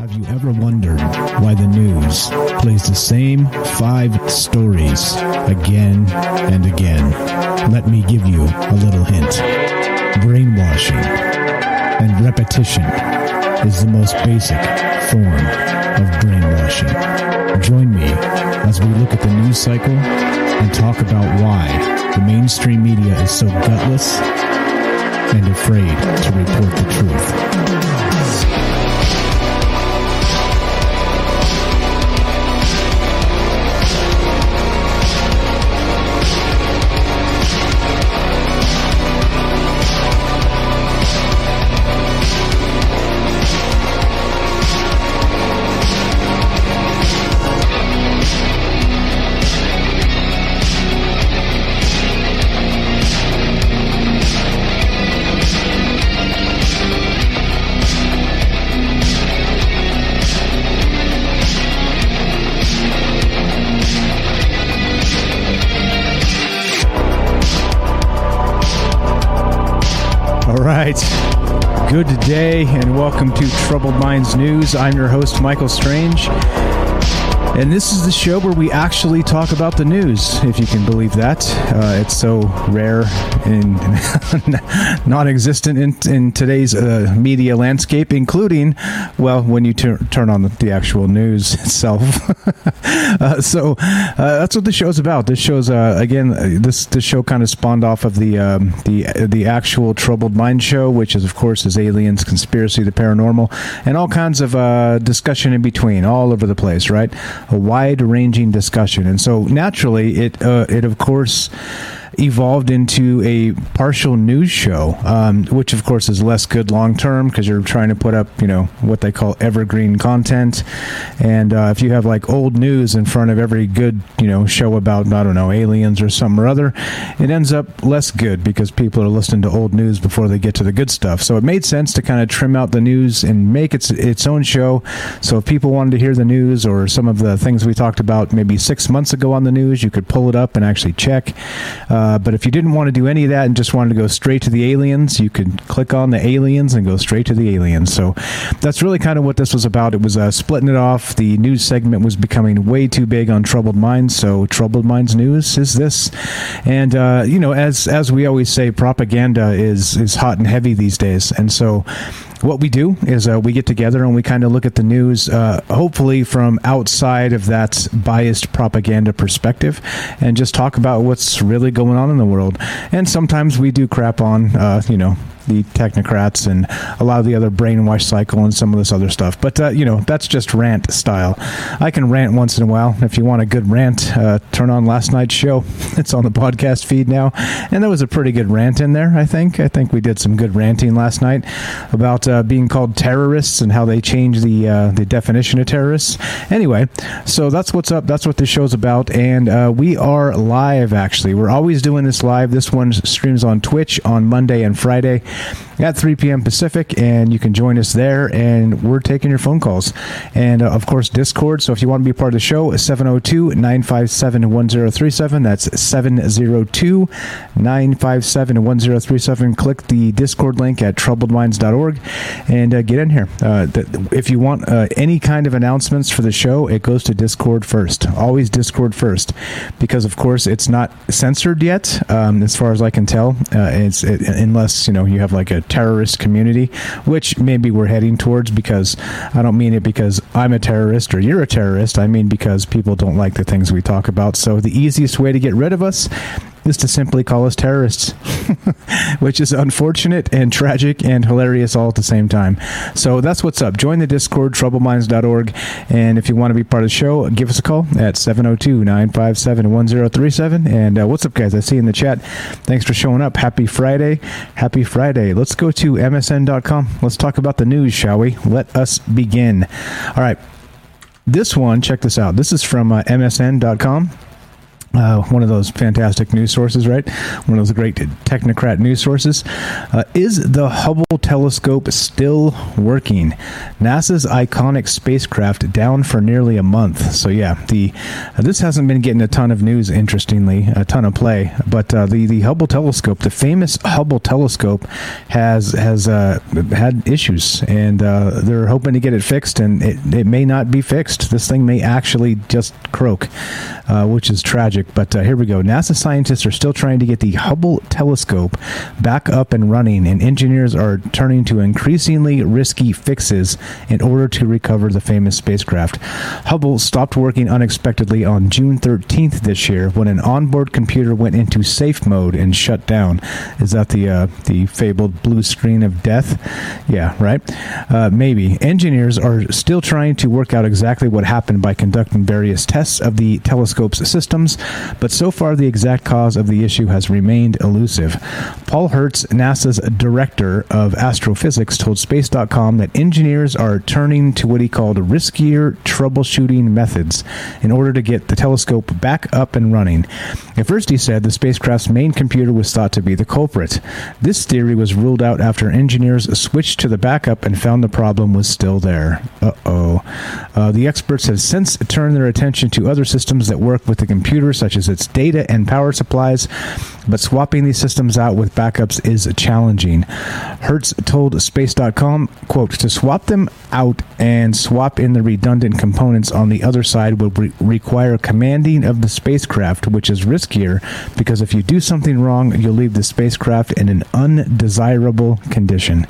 Have you ever wondered why the news plays the same five stories again and again? Let me give you a little hint. Brainwashing and repetition is the most basic form of brainwashing. Join me as we look at the news cycle and talk about why the mainstream media is so gutless and afraid to report the truth. Day and welcome to Troubled Minds News. I'm your host, Michael Strange. And this is the show where we actually talk about the news, if you can believe that. Uh, it's so rare and non existent in, in today's uh, media landscape, including, well, when you tur- turn on the, the actual news itself. uh, so uh, that's what the show's about. This show's, uh, again, uh, this, this show kind of spawned off of the, um, the, the actual Troubled Mind show, which is, of course, is aliens, conspiracy, the paranormal, and all kinds of discussion in between, all over the place, right? A wide ranging discussion. And so naturally, it, uh, it of course, evolved into a partial news show, um, which of course is less good long term because you're trying to put up, you know, what they call evergreen content. And uh, if you have like old news in front of every good, you know, show about, I don't know, aliens or something or other, it ends up less good because people are listening to old news before they get to the good stuff. So it made sense to kind of trim out the news and make its its own show. So if people wanted to hear the news or some of the things we talked about maybe six months ago on the news, you could pull it up and actually check. Uh, uh, but if you didn't want to do any of that and just wanted to go straight to the aliens, you could click on the aliens and go straight to the aliens. So that's really kind of what this was about. It was uh, splitting it off. The news segment was becoming way too big on Troubled Minds. So Troubled Minds News is this. And, uh, you know, as, as we always say, propaganda is, is hot and heavy these days. And so what we do is uh, we get together and we kind of look at the news, uh, hopefully from outside of that biased propaganda perspective, and just talk about what's really going on in the world. And sometimes we do crap on, uh, you know, the technocrats and a lot of the other brainwash cycle and some of this other stuff. But uh, you know, that's just rant style. I can rant once in a while. If you want a good rant, uh, turn on last night's show. It's on the podcast feed now, and there was a pretty good rant in there. I think. I think we did some good ranting last night about uh, being called terrorists and how they changed the uh, the definition of terrorists. Anyway, so that's what's up. That's what this show's about, and uh, we are live. Actually, we're always doing this live. This one streams on Twitch on Monday and Friday at 3 p.m. Pacific, and you can join us there. And we're taking your phone calls. And uh, of course, Discord. So if you want to be part of the show, 702 957 1037. That's 702 957 1037. Click the Discord link at troubledminds.org and uh, get in here. Uh, if you want uh, any kind of announcements for the show, it goes to Discord first. Always Discord first. Because, of course, it's not censored yet, um, as far as I can tell. Uh, it's it, Unless, you know, you have like a terrorist community, which maybe we're heading towards because I don't mean it because I'm a terrorist or you're a terrorist. I mean because people don't like the things we talk about. So the easiest way to get rid of us is to simply call us terrorists, which is unfortunate and tragic and hilarious all at the same time. So that's what's up. Join the Discord, troubleminds.org. And if you want to be part of the show, give us a call at 702 957 1037. And uh, what's up, guys? I see in the chat. Thanks for showing up. Happy Friday. Happy Friday. Let's go to MSN.com. Let's talk about the news, shall we? Let us begin. All right. this one, check this out. This is from uh, MSN.com. Uh, one of those fantastic news sources, right? One of those great technocrat news sources. Uh, is the Hubble telescope still working? NASA's iconic spacecraft down for nearly a month. So yeah, the uh, this hasn't been getting a ton of news. Interestingly, a ton of play. But uh, the the Hubble telescope, the famous Hubble telescope, has has uh, had issues, and uh, they're hoping to get it fixed. And it, it may not be fixed. This thing may actually just croak, which is tragic but uh, here we go. NASA scientists are still trying to get the Hubble telescope back up and running, and engineers are turning to increasingly risky fixes in order to recover the famous spacecraft. Hubble stopped working unexpectedly on June 13th this year when an onboard computer went into safe mode and shut down. Is that the uh, the fabled blue screen of death? Yeah, right. Uh, maybe engineers are still trying to work out exactly what happened by conducting various tests of the telescope's systems but so far the exact cause of the issue has remained elusive. Paul Hertz, NASA's director of astrophysics, told Space.com that engineers are turning to what he called riskier troubleshooting methods in order to get the telescope back up and running. At first, he said the spacecraft's main computer was thought to be the culprit. This theory was ruled out after engineers switched to the backup and found the problem was still there. Uh-oh. Uh, the experts have since turned their attention to other systems that work with the computer, such as its data and power supplies, but swapping these systems out with backups is challenging. Hertz told Space.com, quote, to swap them out and swap in the redundant components on the other side would re- require commanding of the spacecraft, which is riskier because if you do something wrong, you'll leave the spacecraft in an undesirable condition.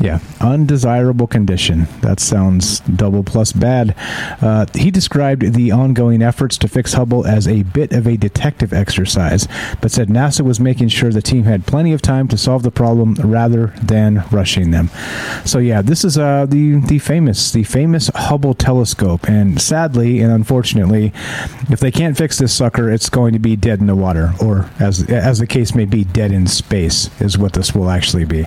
Yeah, undesirable condition. That sounds double plus bad. Uh, he described the ongoing efforts to fix Hubble as a bit of a detective exercise, but said NASA was making sure the team had plenty of time to solve the problem rather than rushing them. So yeah, this is uh, the the famous the famous Hubble telescope, and sadly and unfortunately, if they can't fix this sucker, it's going to be dead in the water, or as as the case may be, dead in space is what this will actually be.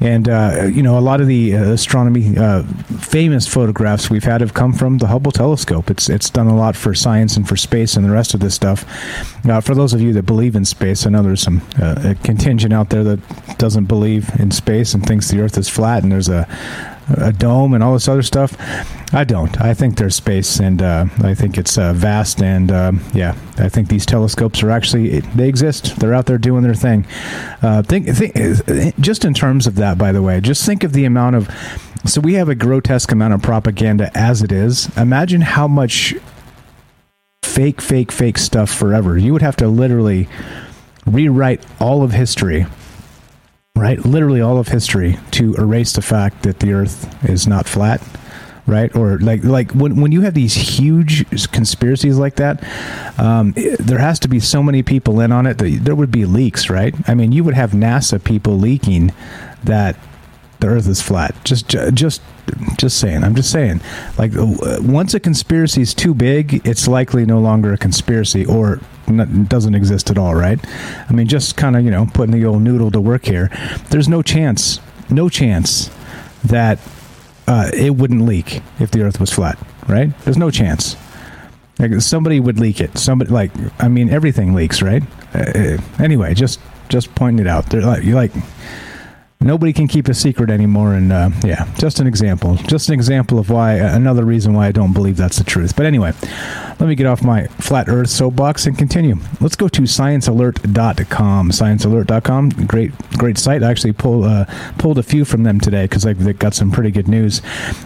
And uh, you know, a lot of the uh, astronomy uh, famous photographs we've had have come from the Hubble telescope. It's it's done a lot for science and for space and the rest of this stuff. Uh, for those of you that believe in space, I know there's some uh, contingent out there that doesn't believe in space and thinks the Earth is flat, and there's a a dome and all this other stuff. I don't. I think there's space, and uh, I think it's uh, vast. And uh, yeah, I think these telescopes are actually they exist. They're out there doing their thing. Uh, think, think, just in terms of that, by the way, just think of the amount of. So we have a grotesque amount of propaganda as it is. Imagine how much fake, fake, fake stuff forever. You would have to literally rewrite all of history right? Literally all of history to erase the fact that the Earth is not flat, right? Or like like when when you have these huge conspiracies like that, um, there has to be so many people in on it that there would be leaks, right? I mean, you would have NASA people leaking that the Earth is flat. Just just just saying. I'm just saying. Like once a conspiracy is too big, it's likely no longer a conspiracy or doesn't exist at all, right? I mean, just kind of you know putting the old noodle to work here. There's no chance, no chance that uh, it wouldn't leak if the Earth was flat, right? There's no chance. Like somebody would leak it. Somebody like I mean, everything leaks, right? Uh, uh anyway, just just pointing it out. They're like you like nobody can keep a secret anymore and uh, yeah just an example. Just an example of why another reason why i don't believe that's the truth. But anyway let me get off my flat earth soapbox and continue. Let's go to sciencealert.com sciencealert.com great great site. I actually pulled uh, pulled a few from them today because they've got some pretty good news.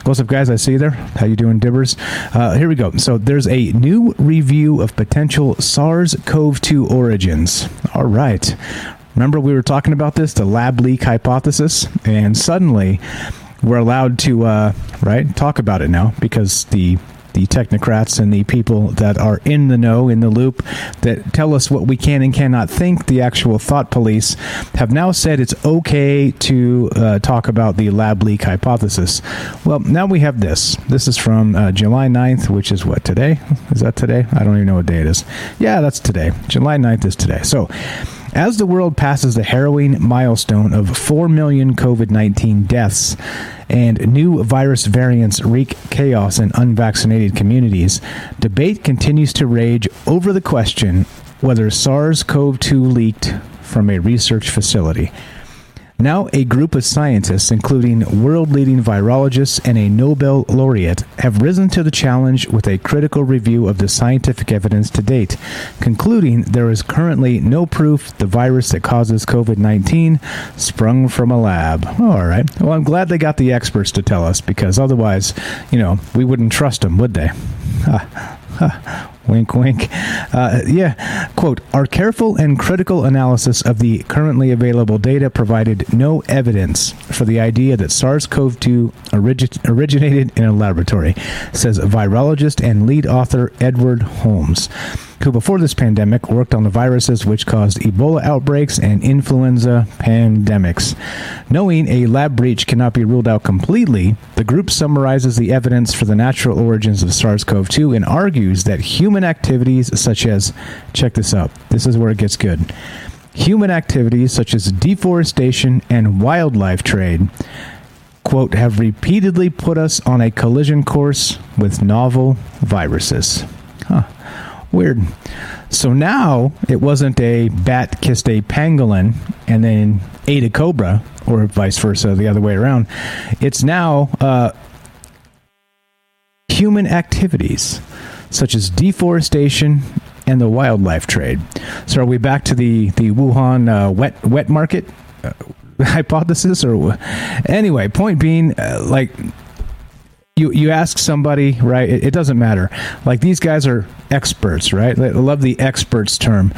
What's up guys? I see you there. How you doing dibbers? Uh, here we go. So there's a new review of potential sars-cov-2 origins. All right Remember, we were talking about this, the lab leak hypothesis, and suddenly we're allowed to uh, right talk about it now because the the technocrats and the people that are in the know, in the loop, that tell us what we can and cannot think, the actual thought police, have now said it's okay to uh, talk about the lab leak hypothesis. Well, now we have this. This is from uh, July 9th, which is what, today? Is that today? I don't even know what day it is. Yeah, that's today. July 9th is today. So, As the world passes the harrowing milestone of 4 million COVID 19 deaths and new virus variants wreak chaos in unvaccinated communities, debate continues to rage over the question whether SARS CoV 2 leaked from a research facility. Now, a group of scientists, including world leading virologists and a Nobel laureate, have risen to the challenge with a critical review of the scientific evidence to date, concluding there is currently no proof the virus that causes COVID 19 sprung from a lab. All right. Well, I'm glad they got the experts to tell us because otherwise, you know, we wouldn't trust them, would they? wink, wink. Uh, yeah, quote, our careful and critical analysis of the currently available data provided no evidence for the idea that SARS CoV 2 origi- originated in a laboratory, says virologist and lead author Edward Holmes who before this pandemic worked on the viruses which caused Ebola outbreaks and influenza pandemics. Knowing a lab breach cannot be ruled out completely, the group summarizes the evidence for the natural origins of SARS CoV 2 and argues that human activities such as, check this out, this is where it gets good. Human activities such as deforestation and wildlife trade quote, have repeatedly put us on a collision course with novel viruses. Huh. Weird. So now it wasn't a bat kissed a pangolin and then ate a cobra, or vice versa, the other way around. It's now uh, human activities such as deforestation and the wildlife trade. So are we back to the the Wuhan uh, wet wet market uh, hypothesis, or anyway? Point being, uh, like you you ask somebody, right? It, it, doesn't matter. Like these guys are experts, right? I love the experts term.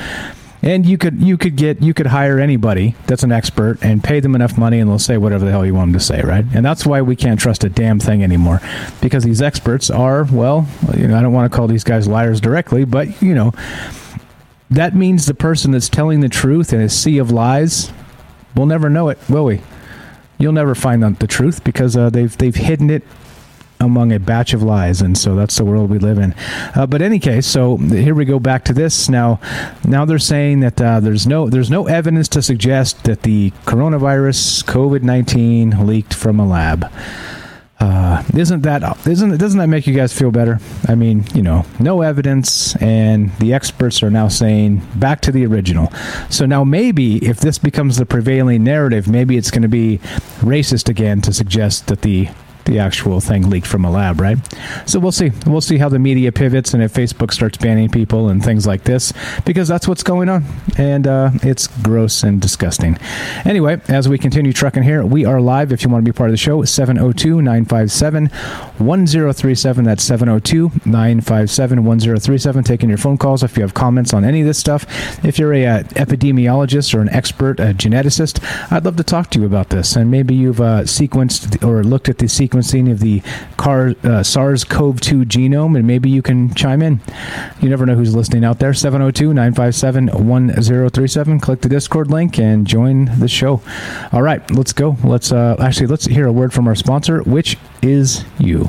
And you could you could get you could hire anybody that's an expert and pay them enough money and they'll say whatever the hell you want them to say, right? And that's why we can't trust a damn thing anymore, because these experts are well, you know, I don't want to call these guys liars directly, but you know, that means the person that's telling the truth in a sea of lies, we'll never know it, will we? You'll never find out the truth because uh, they've they've hidden it among a batch of lies, and so that's the world we live in. Uh, but any case, so here we go back to this now. Now they're saying that uh, there's no there's no evidence to suggest that the coronavirus COVID nineteen leaked from a lab. Uh, isn't that isn't doesn't that make you guys feel better? I mean, you know, no evidence, and the experts are now saying back to the original. So now maybe if this becomes the prevailing narrative, maybe it's going to be racist again to suggest that the the actual thing leaked from a lab, right? So we'll see. We'll see how the media pivots and if Facebook starts banning people and things like this, because that's what's going on. And uh, it's gross and disgusting. Anyway, as we continue trucking here, we are live. If you want to be part of the show, 702 957 1037. That's 702 957 1037. Taking your phone calls if you have comments on any of this stuff. If you're a uh, epidemiologist or an expert, a geneticist, I'd love to talk to you about this. And maybe you've uh, sequenced or looked at the sequence sequencing of the car, uh, SARS-CoV-2 genome, and maybe you can chime in. You never know who's listening out there. 702-957-1037. Click the Discord link and join the show. All right, let's go. Let's uh, actually let's hear a word from our sponsor, which is you.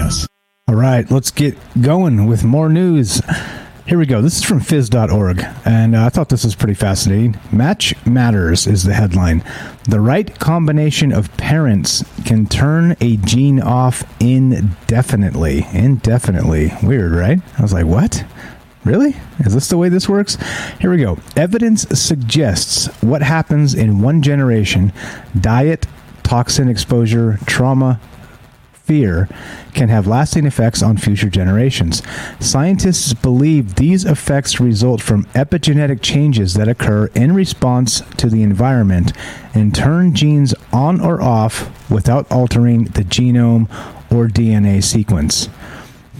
us. All right, let's get going with more news. Here we go. This is from phys.org, and uh, I thought this was pretty fascinating. Match Matters is the headline. The right combination of parents can turn a gene off indefinitely. Indefinitely. Weird, right? I was like, what? Really? Is this the way this works? Here we go. Evidence suggests what happens in one generation diet, toxin exposure, trauma, fear can have lasting effects on future generations. Scientists believe these effects result from epigenetic changes that occur in response to the environment and turn genes on or off without altering the genome or DNA sequence.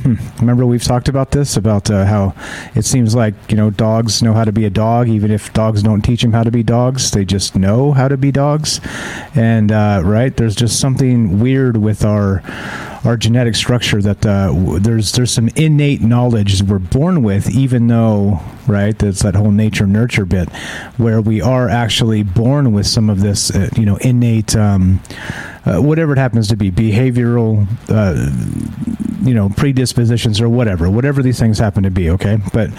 Hmm. Remember, we've talked about this about uh, how it seems like you know dogs know how to be a dog, even if dogs don't teach them how to be dogs. They just know how to be dogs, and uh, right there's just something weird with our our genetic structure that uh, there's there's some innate knowledge we're born with, even though right that's that whole nature nurture bit, where we are actually born with some of this uh, you know innate. Um, uh, whatever it happens to be, behavioral, uh, you know, predispositions or whatever, whatever these things happen to be. Okay, but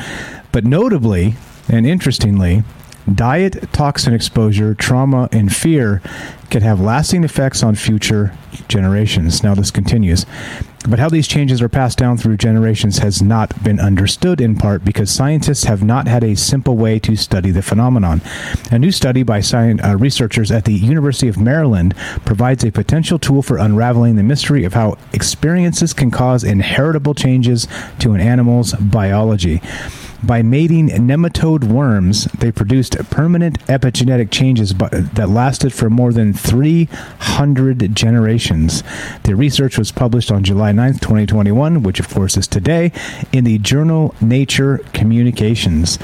but notably and interestingly, diet, toxin exposure, trauma, and fear can have lasting effects on future generations. Now, this continues. But how these changes are passed down through generations has not been understood in part because scientists have not had a simple way to study the phenomenon. A new study by science, uh, researchers at the University of Maryland provides a potential tool for unraveling the mystery of how experiences can cause inheritable changes to an animal's biology. By mating nematode worms, they produced permanent epigenetic changes that lasted for more than 300 generations. The research was published on July 9th, 2021, which of course is today, in the journal Nature Communications.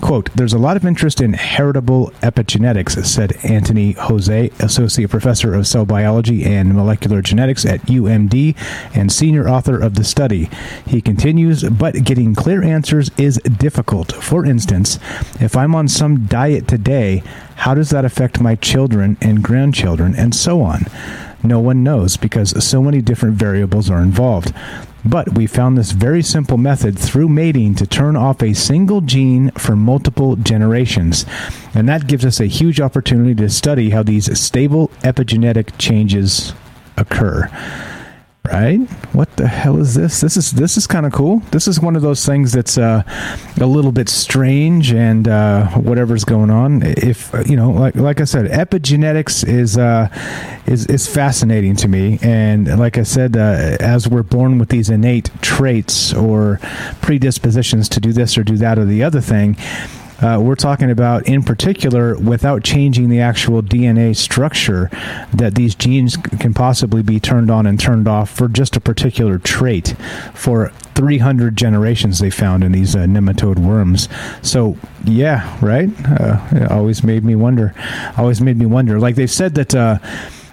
Quote, there's a lot of interest in heritable epigenetics, said Anthony Jose, Associate Professor of Cell Biology and Molecular Genetics at UMD and senior author of the study. He continues, but getting clear answers is difficult. For instance, if I'm on some diet today, how does that affect my children and grandchildren and so on? No one knows because so many different variables are involved. But we found this very simple method through mating to turn off a single gene for multiple generations. And that gives us a huge opportunity to study how these stable epigenetic changes occur right? What the hell is this? This is this is kind of cool. This is one of those things that's uh, a little bit strange and uh, whatever's going on. If you know, like like I said, epigenetics is uh, is is fascinating to me. And like I said, uh, as we're born with these innate traits or predispositions to do this or do that or the other thing uh, we're talking about, in particular, without changing the actual DNA structure, that these genes can possibly be turned on and turned off for just a particular trait for 300 generations they found in these uh, nematode worms. So, yeah, right? Uh, it always made me wonder. Always made me wonder. Like they've said that.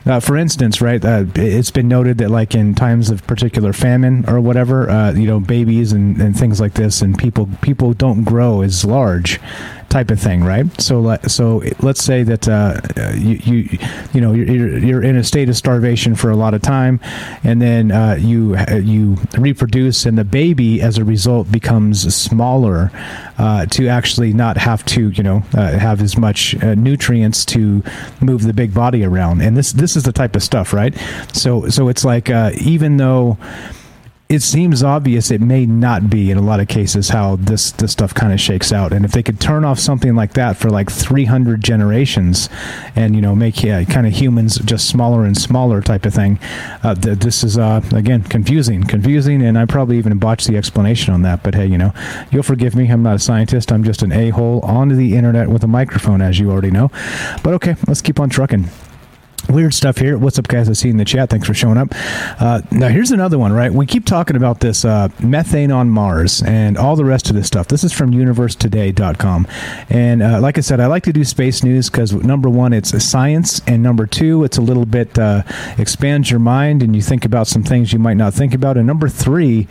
Uh, for instance, right, uh, it's been noted that like in times of particular famine or whatever, uh, you know, babies and, and things like this, and people people don't grow as large type of thing, right? So, so let's say that uh, you, you, you know, you're, you're in a state of starvation for a lot of time, and then uh, you you reproduce, and the baby, as a result, becomes smaller uh, to actually not have to, you know, uh, have as much uh, nutrients to move the big body around. And this this is the type of stuff, right? So so it's like uh, even though it seems obvious it may not be in a lot of cases how this this stuff kind of shakes out. And if they could turn off something like that for like 300 generations and you know make yeah, kind of humans just smaller and smaller type of thing uh, th- this is uh, again confusing confusing and i probably even botched the explanation on that. But hey you know you'll forgive me. I'm not a scientist. I'm just an a-hole onto the internet with a microphone as you already know. But okay let's keep on trucking Weird stuff here. What's up, guys? I see in the chat. Thanks for showing up. Uh, now, here's another one, right? We keep talking about this uh, methane on Mars and all the rest of this stuff. This is from universetoday.com. And uh, like I said, I like to do space news because, number one, it's science. And number two, it's a little bit uh, expands your mind and you think about some things you might not think about. And number three,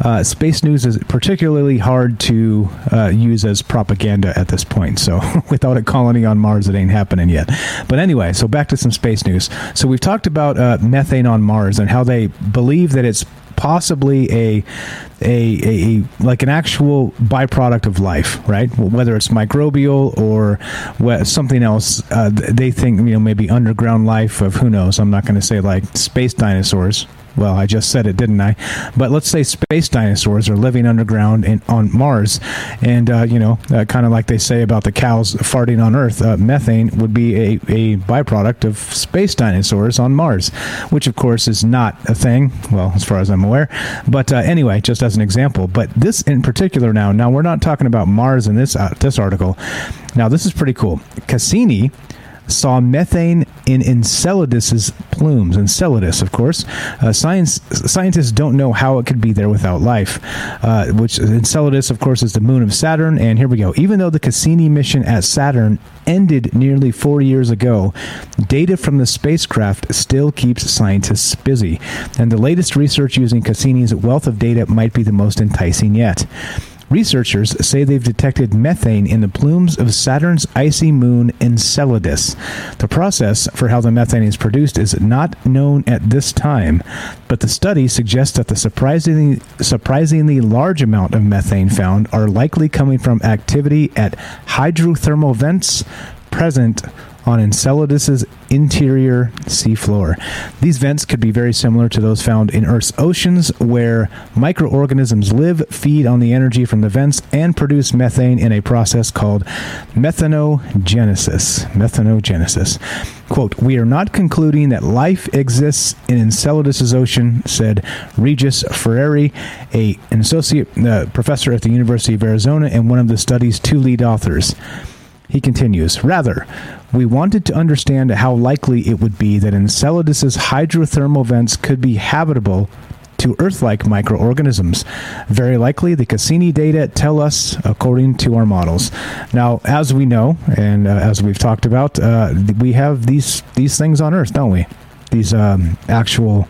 uh, space news is particularly hard to uh, use as propaganda at this point. So without a colony on Mars, it ain't happening yet. But anyway, so back to some space news. So we've talked about uh, methane on Mars and how they believe that it's possibly a, a, a, like an actual byproduct of life, right? Whether it's microbial or something else, uh, they think you know maybe underground life of who knows. I'm not going to say like space dinosaurs, well, I just said it, didn't I? But let's say space dinosaurs are living underground in, on Mars, and uh, you know, uh, kind of like they say about the cows farting on Earth, uh, methane would be a, a byproduct of space dinosaurs on Mars, which of course is not a thing. Well, as far as I'm aware, but uh, anyway, just as an example. But this in particular, now, now we're not talking about Mars in this uh, this article. Now, this is pretty cool. Cassini saw methane in Enceladus's plumes. Enceladus, of course. Uh, science scientists don't know how it could be there without life. Uh, which Enceladus, of course, is the moon of Saturn. And here we go. Even though the Cassini mission at Saturn ended nearly four years ago, data from the spacecraft still keeps scientists busy. And the latest research using Cassini's wealth of data might be the most enticing yet. Researchers say they've detected methane in the plumes of Saturn's icy moon Enceladus. The process for how the methane is produced is not known at this time, but the study suggests that the surprisingly, surprisingly large amount of methane found are likely coming from activity at hydrothermal vents present on Enceladus's interior seafloor. These vents could be very similar to those found in Earth's oceans, where microorganisms live, feed on the energy from the vents, and produce methane in a process called methanogenesis. Methanogenesis. Quote, We are not concluding that life exists in Enceladus's ocean, said Regis Ferrière, a, an associate uh, professor at the University of Arizona and one of the study's two lead authors. He continues, Rather, we wanted to understand how likely it would be that Enceladus's hydrothermal vents could be habitable to Earth-like microorganisms. Very likely, the Cassini data tell us according to our models. Now, as we know, and uh, as we've talked about, uh, we have these these things on Earth, don't we? These um, actual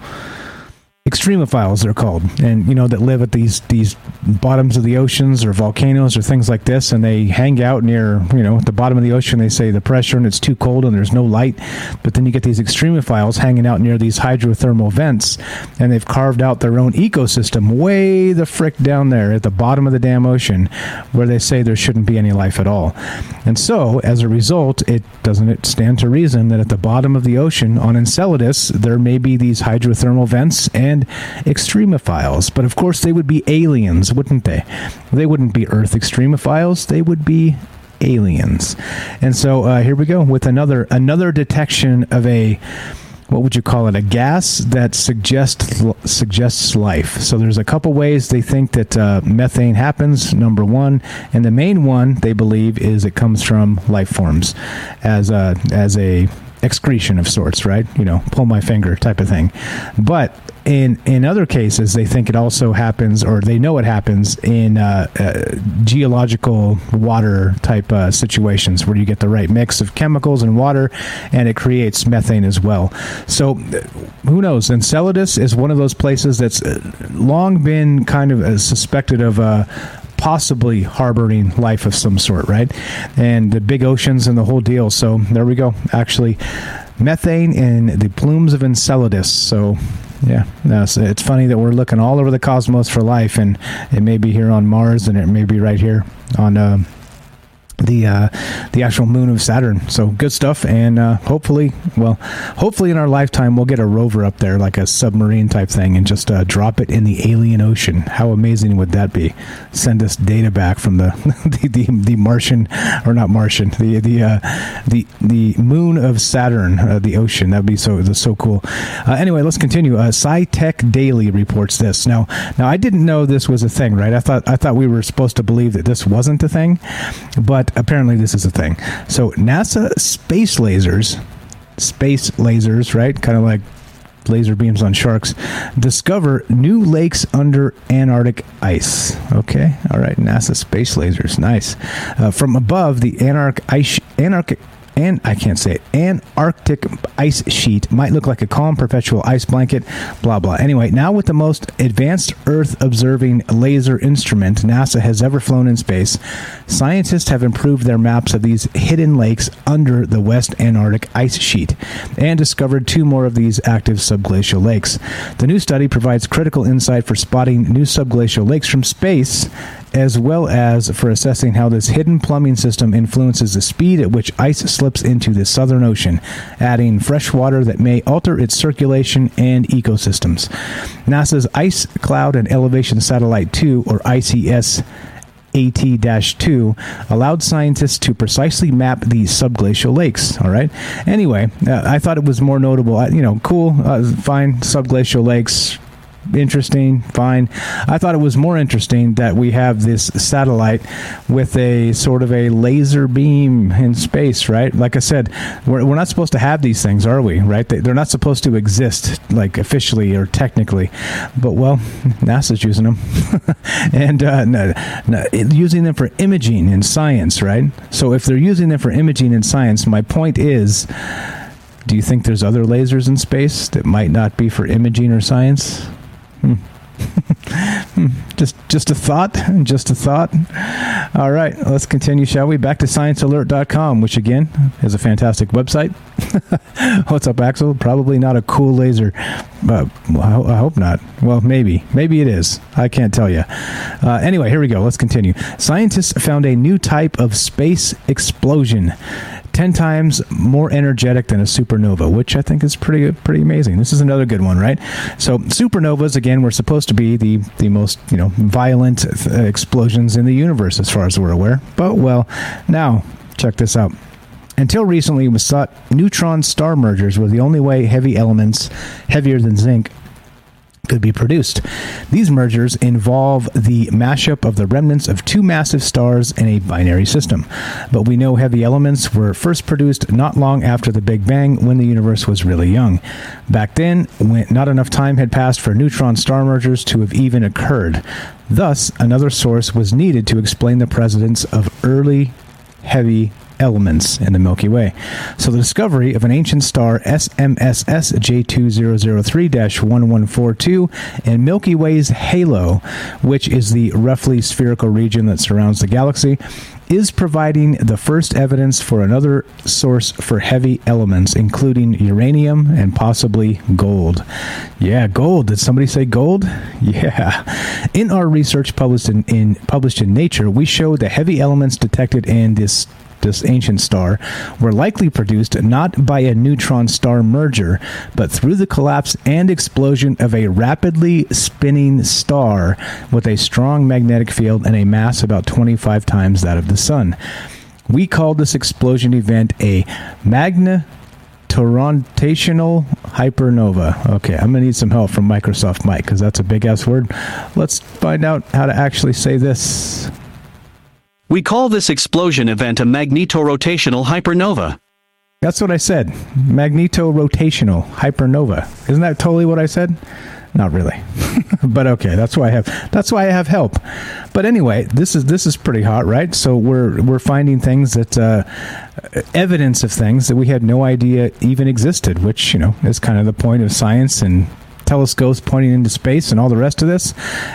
extremophiles they're called. And you know that live at these these bottoms of the oceans or volcanoes or things like this and they hang out near you know at the bottom of the ocean. They say the pressure and it's too cold and there's no light. But then you get these extremophiles hanging out near these hydrothermal vents and they've carved out their own ecosystem way the frick down there at the bottom of the damn ocean where they say there shouldn't be any life at all. And so as a result it doesn't it stand to reason that at the bottom of the ocean on Enceladus there may be these hydrothermal vents and and extremophiles. But of course, they would be aliens, wouldn't they? They wouldn't be Earth extremophiles. They would be aliens. And so uh, here we go with another another detection of a what would you call it? A gas that suggests suggests life. So there's a couple ways they think that uh, methane happens. Number one, and the main one they believe is it comes from life forms, as a as a excretion of sorts, right? You know, pull my finger type of thing. But in in other cases, they think it also happens, or they know it happens in uh, uh, geological water type uh, situations where you get the right mix of chemicals and water, and it creates methane as well. So, who knows? Enceladus is one of those places that's uh, long been kind of uh, suspected of uh, possibly harboring life of some sort, right? And the big oceans and the whole deal. So there we go. Actually, methane in the plumes of Enceladus. So yeah, so it's funny that we're looking all over the cosmos for life, and it may be here on Mars, and it may be right here on. Uh, the uh, the actual moon of Saturn. So good stuff, and uh, hopefully, well, hopefully in our lifetime we'll get a rover up there, like a submarine type thing, and just uh, drop it in the alien ocean. How amazing would that be? Send us data back from the the, the, the Martian, or not Martian, the the uh, the the moon of Saturn, uh, the ocean. That'd be so so cool. Uh, anyway, let's continue. Uh, SciTech Daily reports this. Now, now I didn't know this was a thing, right? I thought I thought we were supposed to believe that this wasn't a thing, but apparently this is a thing. So NASA space lasers, space lasers, right? Kind of like laser beams on sharks, discover new lakes under Antarctic ice. Okay, all right, NASA space lasers, nice. Uh, from above, the Antarctic ice, Antarctic and I can't say it, Antarctic ice sheet might look like a calm perpetual ice blanket, blah, blah. Anyway, now with the most advanced Earth observing laser instrument NASA has ever flown in space, scientists have improved their maps of these hidden lakes under the West Antarctic ice sheet and discovered two more of these active subglacial lakes. The new study provides critical insight for spotting new subglacial lakes from space as well as for assessing how this hidden plumbing system influences the speed at which ice slips into the Southern Ocean, adding fresh water that may alter its circulation and ecosystems. NASA's Ice Cloud and Elevation Satellite 2, or ICS AT 2 allowed scientists to precisely map these subglacial lakes. All right. Anyway, uh, I thought it was more notable. You know, cool, uh, fine, subglacial lakes, interesting, fine. I thought it was more interesting that we have this satellite with a sort of a laser beam in space, right? Like I said, we're, we're not supposed to have these things, are we? Right? They, they're not supposed to exist, like officially or technically. But, well, NASA's using them. and uh, no, no, using them for imaging in science, right? So if they're using them for imaging in science, my point is do you think there's other lasers in space that might not be for imaging or science? Just just a thought just a thought. All right let's continue shall we? Back to sciencealert.com which again is a fantastic website. What's up axel? Probably not a cool laser but i hope not. Well maybe maybe it is. I can't tell you uh, anyway here we go. Let's continue. Scientists found a new type of space explosion 10 times more energetic than a supernova, which I think is pretty pretty amazing. This is another good one, right? So supernovas again were supposed to be the the most, you know, violent uh, explosions in the universe as far as we're aware. But well, now check this out. Until recently, it was thought neutron star mergers were the only way heavy elements heavier than zinc could be produced. These mergers involve the mashup of the remnants of two massive stars in a binary system. But we know heavy elements were first produced not long after the Big Bang when the universe was really young. Back then, when not enough time had passed for neutron star mergers to have even occurred. Thus, another source was needed to explain the presence of early heavy elements in the Milky Way. So the discovery of an ancient star SMSS J2003-1142 and Milky Way's halo, which is the roughly spherical region that surrounds the galaxy, is providing the first evidence for another source for heavy elements, including uranium and possibly gold. Yeah, gold. Did somebody say gold? Yeah. In our research published in, in published in Nature, we showed the heavy elements detected in this this ancient star, were likely produced not by a neutron star merger, but through the collapse and explosion of a rapidly spinning star with a strong magnetic field and a mass about 25 times that of the Sun. We called this explosion event a magna Torontational hypernova. Okay, I'm to need some help from Microsoft Mike because that's a big ass word. Let's find out how to actually say this. We call this explosion event a magnetorotational hypernova. That's what I said. Magnetorotational hypernova. Isn't that totally what I said? Not really. but okay, that's why I have that's why I have help. But anyway, this is this is pretty hot, right? So we're we're finding things that uh, evidence of things that we had no idea even existed, which, you know, is kind of the point of science and telescopes pointing into space and all the rest of this.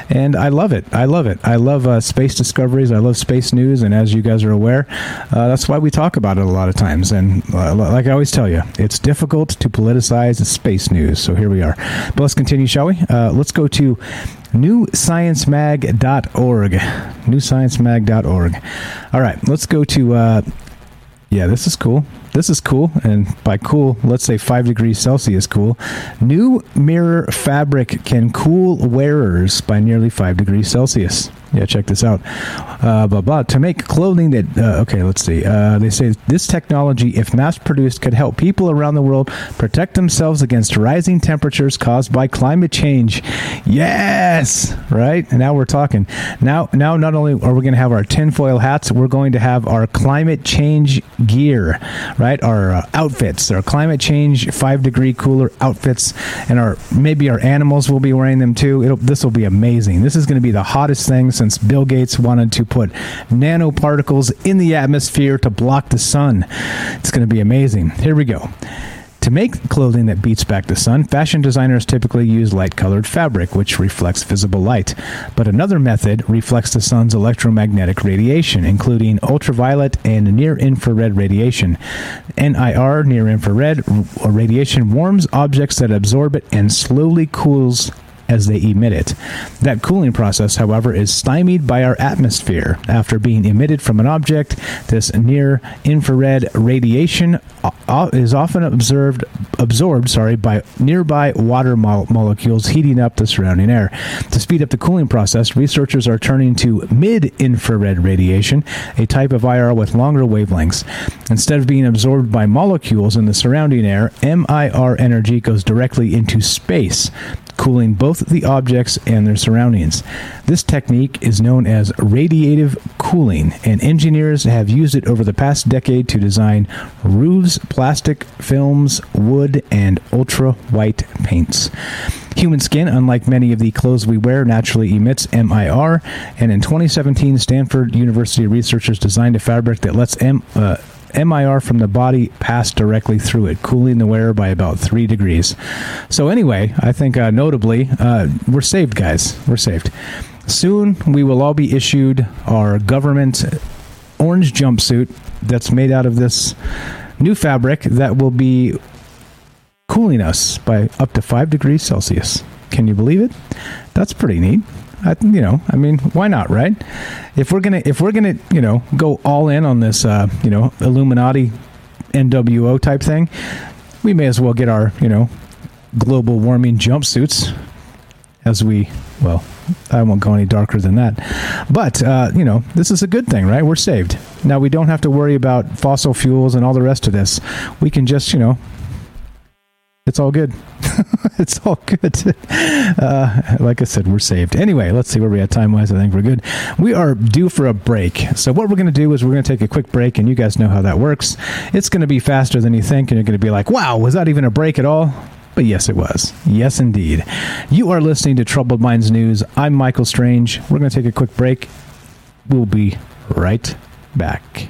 And I love it. I love it. I love uh, space discoveries. I love space news. And as you guys are aware, uh, that's why we talk about it a lot of times. And uh, like I always tell you, it's difficult to politicize space news. So here we are. But let's continue, shall we? Uh, let's go to newsciencemag.org. Newsciencemag.org. All right, let's go to. Yeah, this is cool this is cool. And by cool, let's say 5 degrees Celsius cool. New mirror fabric can cool wearers by nearly 5 degrees Celsius. Yeah, check this out. Uh, blah, blah. To make clothing that, uh, okay, let's see. Uh, they say this technology, if mass produced, could help people around the world protect themselves against rising temperatures caused by climate change. Yes, right? And now we're talking. Now, now not only are we going to have our tinfoil hats, we're going to have our climate change gear, right? Our uh, outfits, our climate change five degree cooler outfits, and our maybe our animals will be wearing them too. this will be amazing. This is going to be the hottest thing since since Bill Gates wanted to put nanoparticles in the atmosphere to block the sun. It's going to be amazing. Here we go. To make clothing that beats back the sun, fashion designers typically use light colored fabric, which reflects visible light. But another method reflects the sun's electromagnetic radiation, including ultraviolet and near infrared radiation. NIR, near infrared radiation, warms objects that absorb it and slowly cools as they emit it. That cooling process, however, is stymied by our atmosphere. After being emitted from an object, this near infrared radiation uh, uh, is often observed absorbed sorry by nearby water mo- molecules heating up the surrounding air. To speed up the cooling process, researchers are turning to mid-infrared radiation, a type of IR with longer wavelengths. Instead of being absorbed by molecules in the surrounding air, MIR energy goes directly into space cooling both the objects and their surroundings. This technique is known as radiative cooling, and engineers have used it over the past decade to design roofs, plastic films, wood, and ultra white paints. Human skin, unlike many of the clothes we wear, naturally emits MIR, and in 2017, Stanford University researchers designed a fabric that lets M, uh, MIR from the body pass directly through it, cooling the wearer by about three degrees. So, anyway, I think uh, notably, uh, we're saved, guys. We're saved. Soon, we will all be issued our government orange jumpsuit that's made out of this new fabric that will be cooling us by up to 5 degrees Celsius. Can you believe it? That's pretty neat. I, you know, I mean, why not, right? If we're gonna, if we're gonna, you know, go all in on this, uh, you know, Illuminati, NWO type thing, we may as well get our, you know, global warming jumpsuits as we, well, I won't go any darker than that. But, uh, you know, this is a good thing, right? We're saved. Now, we don't have to worry about fossil fuels and all the rest of this. We can just, you know, it's all good. it's all good. Uh, like I said, we're saved. Anyway, let's see where we at time wise. I think we're good. We are due for a break. So, what we're going to do is we're going to take a quick break, and you guys know how that works. It's going to be faster than you think, and you're going to be like, wow, was that even a break at all? But yes, it was. Yes, indeed. You are listening to Troubled Minds News. I'm Michael Strange. We're going to take a quick break. We'll be right back.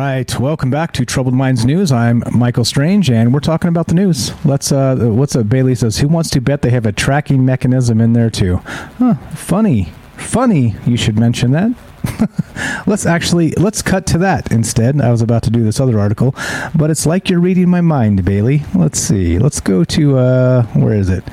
Right, welcome back to Troubled Minds News. I'm Michael Strange, and we're talking about the news. Let's. Uh, what's up? Bailey says, "Who wants to bet they have a tracking mechanism in there too?" Huh, funny, funny. You should mention that. let's actually let's cut to that instead. I was about to do this other article, but it's like you're reading my mind, Bailey. Let's see. Let's go to uh, where is it?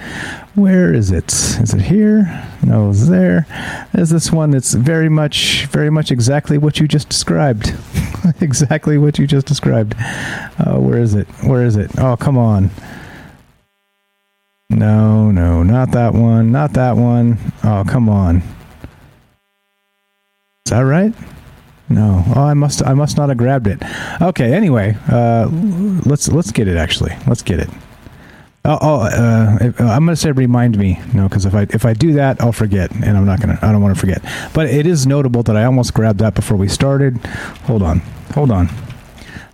Where is it? Is it here? No, it's there. There's this one that's very much, very much exactly what you just described. exactly what you just described. Uh, where is it? Where is it? Oh, come on. No, no, not that one. Not that one. Oh, come on. Is that right? No. Oh, I must. I must not have grabbed it. Okay. Anyway, uh, let's let's get it. Actually, let's get it. Oh, oh uh, I'm going to say remind me. No, because if I if I do that, I'll forget, and I'm not going to. I don't want to forget. But it is notable that I almost grabbed that before we started. Hold on. Hold on.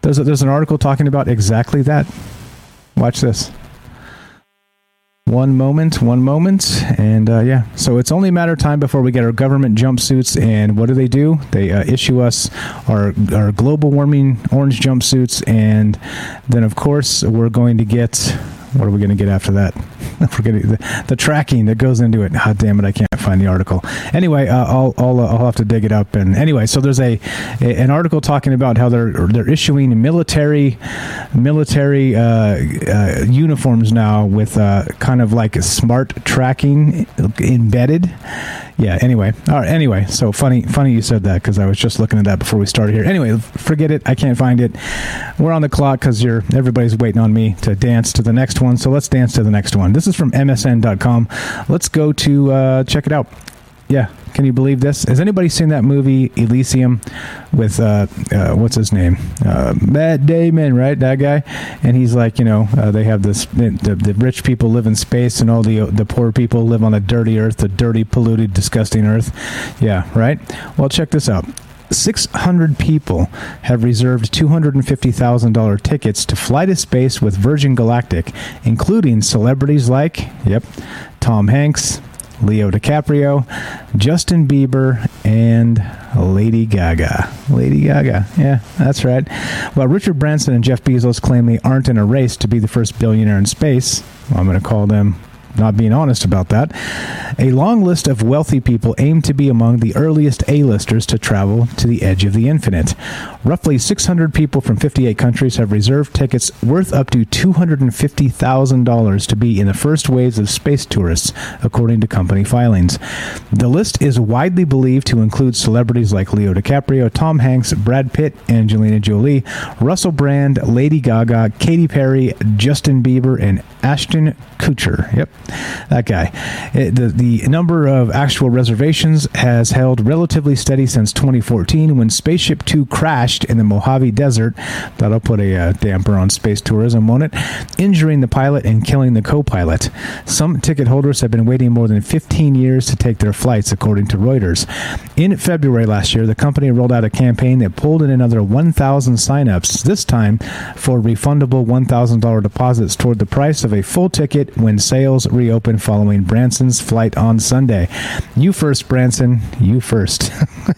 There's a, there's an article talking about exactly that. Watch this. One moment, one moment, and uh, yeah. So it's only a matter of time before we get our government jumpsuits. And what do they do? They uh, issue us our our global warming orange jumpsuits, and then of course we're going to get what are we going to get after that? We're the, the, tracking that goes into it. God damn it, I can't find the article. Anyway, uh, I'll I'll, uh, I'll have to dig it up. And anyway, so there's a, a an article talking about how they're they're issuing military military uh, uh uniforms now with uh, kind of like a smart tracking embedded yeah. Anyway, all right. Anyway, so funny, funny you said that because I was just looking at that before we started here. Anyway, forget it. I can't find it. We're on the clock because you're everybody's waiting on me to dance to the next one. So let's dance to the next one. This is from MSN.com. Let's go to uh, check it out. Yeah, can you believe this? Has anybody seen that movie Elysium with uh, uh, what's his name? Uh, Matt Damon, right? That guy, and he's like, you know, uh, they have this the, the rich people live in space, and all the the poor people live on a dirty Earth, the dirty, polluted, disgusting Earth. Yeah, right. Well, check this out. 600 people have reserved $250,000 tickets to fly to space with Virgin Galactic, including celebrities like, yep, Tom Hanks, Leo DiCaprio, Justin Bieber, and Lady Gaga. Lady Gaga. Yeah, that's right. While Richard Branson and Jeff Bezos claim they aren't in a race to be the first billionaire in space, well, I'm going to call them not being honest about that. A long list of wealthy people aim to be among the earliest A-listers to travel to the edge of the infinite. Roughly 600 people from 58 countries have reserved tickets worth up to $250,000 to be in the first waves of space tourists, according to company filings. The list is widely believed to include celebrities like Leo DiCaprio, Tom Hanks, Brad Pitt, Angelina Jolie, Russell Brand, Lady Gaga, Katy Perry, Justin Bieber, and Ashton Kutcher. Yep, that guy. It, the, the number of actual reservations has held relatively steady since 2014 when Spaceship Two crashed in the Mojave Desert. That'll put a uh, damper on space tourism, won't it? Injuring the pilot and killing the co pilot. Some ticket holders have been waiting more than 15 years to take their flights, according to Reuters. In February last year, the company rolled out a campaign that pulled in another 1,000 signups, this time for refundable $1,000 deposits toward the price of a full ticket when sales reopen following Branson's flight on Sunday. You first, Branson. You first.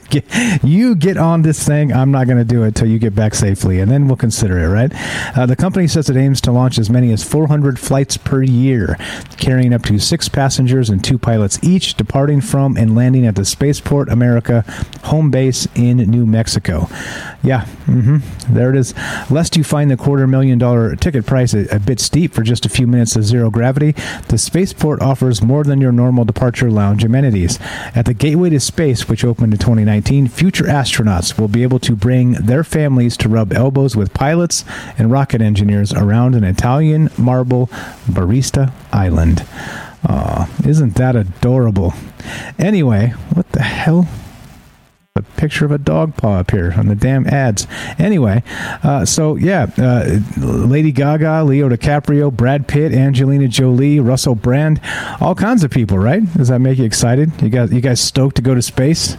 you get on this thing. I'm not going to do it till you get back safely, and then we'll consider it, right? Uh, the company says it aims to launch as many as 400 flights per year, carrying up to six passengers and two pilots each, departing from and landing at the Spaceport America home base in New Mexico. Yeah, mm-hmm, there it is. Lest you find the quarter million dollar ticket price a, a bit steep for just a few minutes of zero gravity, the spaceport offers more than your normal departure lounge amenities. At the Gateway to Space, which opened in 2019, future astronauts will be able to bring their families to rub elbows with pilots and rocket engineers around an Italian marble barista island. Aw, isn't that adorable? Anyway, what the hell? A picture of a dog paw up here on the damn ads. Anyway, uh, so yeah, uh, Lady Gaga, Leo DiCaprio, Brad Pitt, Angelina Jolie, Russell Brand, all kinds of people, right? Does that make you excited? You guys, you guys stoked to go to space?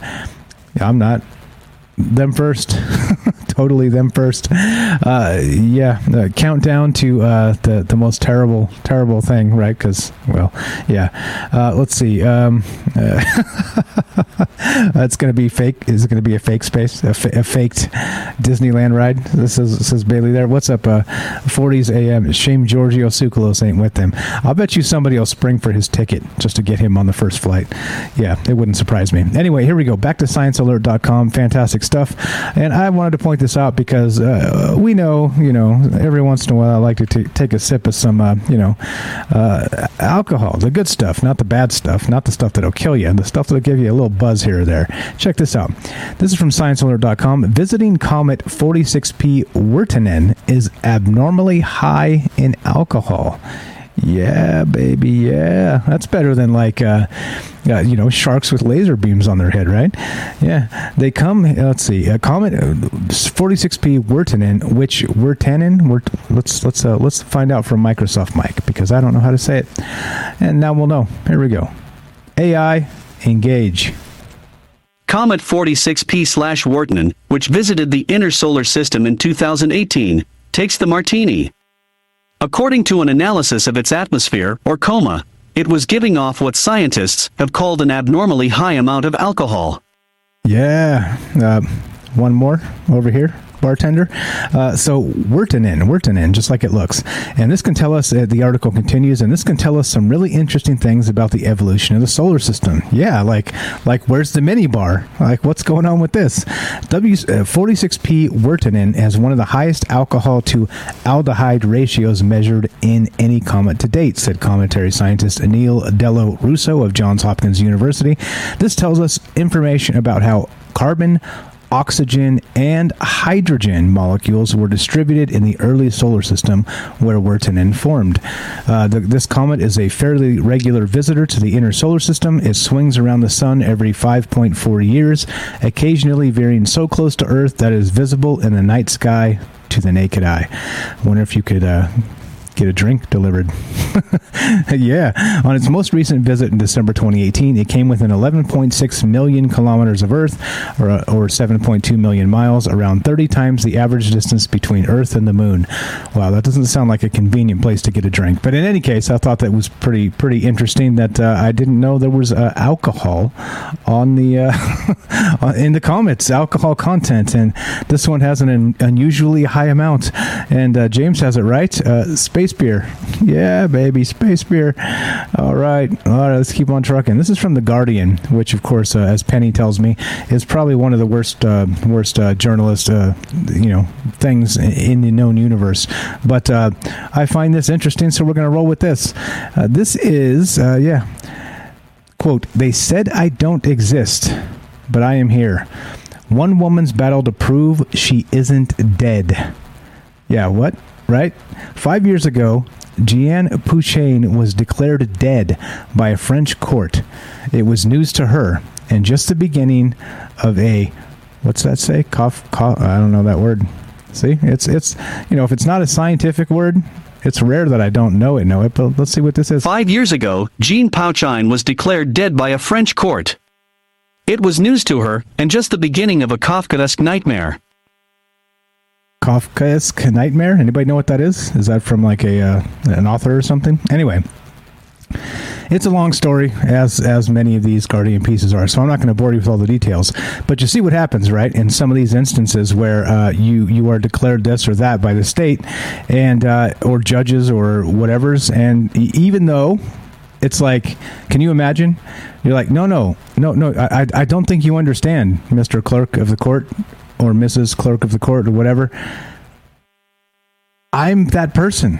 I'm not. Them first. totally them first. Uh, yeah, uh, countdown to uh, the the most terrible terrible thing, right? Because well, yeah. Uh, let's see. Um, it's going to be fake. Is it going to be a fake space? A, fa- a, faked Disneyland ride? This is is Bailey there. What's up? 40s uh, AM. Shame Giorgio Tsoukalos ain't with them. I'll bet you somebody will spring for his ticket just to get him on the first flight. Yeah, it wouldn't surprise me. Anyway, here we go. Back to sciencealert.com. Fantastic stuff. And I wanted to point this out because uh, we know, you know, every once in a while I like to t- take a sip of some, uh, you know, uh, alcohol, the good stuff, not the bad stuff, not the stuff that'll kill you, the stuff that'll give you a little buzz here or there. Check this out. This is from ScienceAlert.com. Visiting comet 46P Wirtanen is abnormally high in alcohol. Yeah, baby. Yeah, that's better than like, uh, uh, you know, sharks with laser beams on their head, right? Yeah, they come. Let's see, a comet 46p Wirtanen, which Wirtanen. Wirt, let's let's uh, let's find out from Microsoft Mike because I don't know how to say it, and now we'll know. Here we go. AI engage. Comet 46p slash Wirtanen, which visited the inner solar system in 2018, takes the martini. According to an analysis of its atmosphere, or coma, it was giving off what scientists have called an abnormally high amount of alcohol. Yeah. Uh, one more over here bartender. Uh, so Wirtanen, Wirtanen, just like it looks. And this can tell us, uh, the article continues, and this can tell us some really interesting things about the evolution of the solar system. Yeah, like, like where's the mini bar? Like, what's going on with this? W uh, 46P Wirtanen has one of the highest alcohol to aldehyde ratios measured in any comet to date, said cometary scientist Anil Dello Russo of Johns Hopkins University. This tells us information about how carbon, oxygen, and hydrogen molecules were distributed in the early solar system where Wirtanen informed. Uh, the, this comet is a fairly regular visitor to the inner solar system. It swings around the sun every 5.4 years, occasionally veering so close to Earth that it is visible in the night sky to the naked eye. I wonder if you could uh, get a drink delivered. yeah. On its most recent visit in December 2018, it came within 11.6 million kilometers of Earth, or, or 7.2 million miles, around 30 times the average distance between Earth and the Moon. Wow, that doesn't sound like a convenient place to get a drink. But in any case, I thought that was pretty pretty interesting. That uh, I didn't know there was uh, alcohol on the uh, in the comets, alcohol content, and this one has an unusually high amount. And uh, James has it right. Uh, space space beer. Yeah, baby, space beer. All right, all right. Let's keep on trucking. This is from the Guardian, which, of course, uh, as Penny tells me, is probably one of the worst, uh, worst uh, journalist, uh, you know, things in the known universe. But uh, I find this interesting, so we're going to roll with this. Uh, this is, yeah, quote. They said I don't exist, but I am here. One woman's battle to prove she isn't dead. Yeah, what? Right? Five years ago, Jeanne Pouchain was declared dead by a French court. It was news to her, and just the beginning of a what's that say? Cough, cough. I don't know that word. See, it's it's you know if it's not a scientific word, it's rare that I don't know it. Know it, but let's see what this is. Five years ago, Jeanne Pouchain was declared dead by a French court. It was news to her, and just the beginning of a Kafkaesque nightmare. Kafkaesque nightmare? Anybody know what that is? Is that from like a uh, an author or something? Anyway, it's a long story, as as many of these Guardian pieces are. So I'm not going to bore you with all the details. But you see what happens, right? In some of these instances where uh, you you are declared this or that by the state, and uh, or judges or whatever's, and even though it's like, can you imagine? You're like, no, no, no, no. I, I don't think you understand, Mister Clerk of the Court or Mrs. Clerk of the Court or whatever. I'm that person.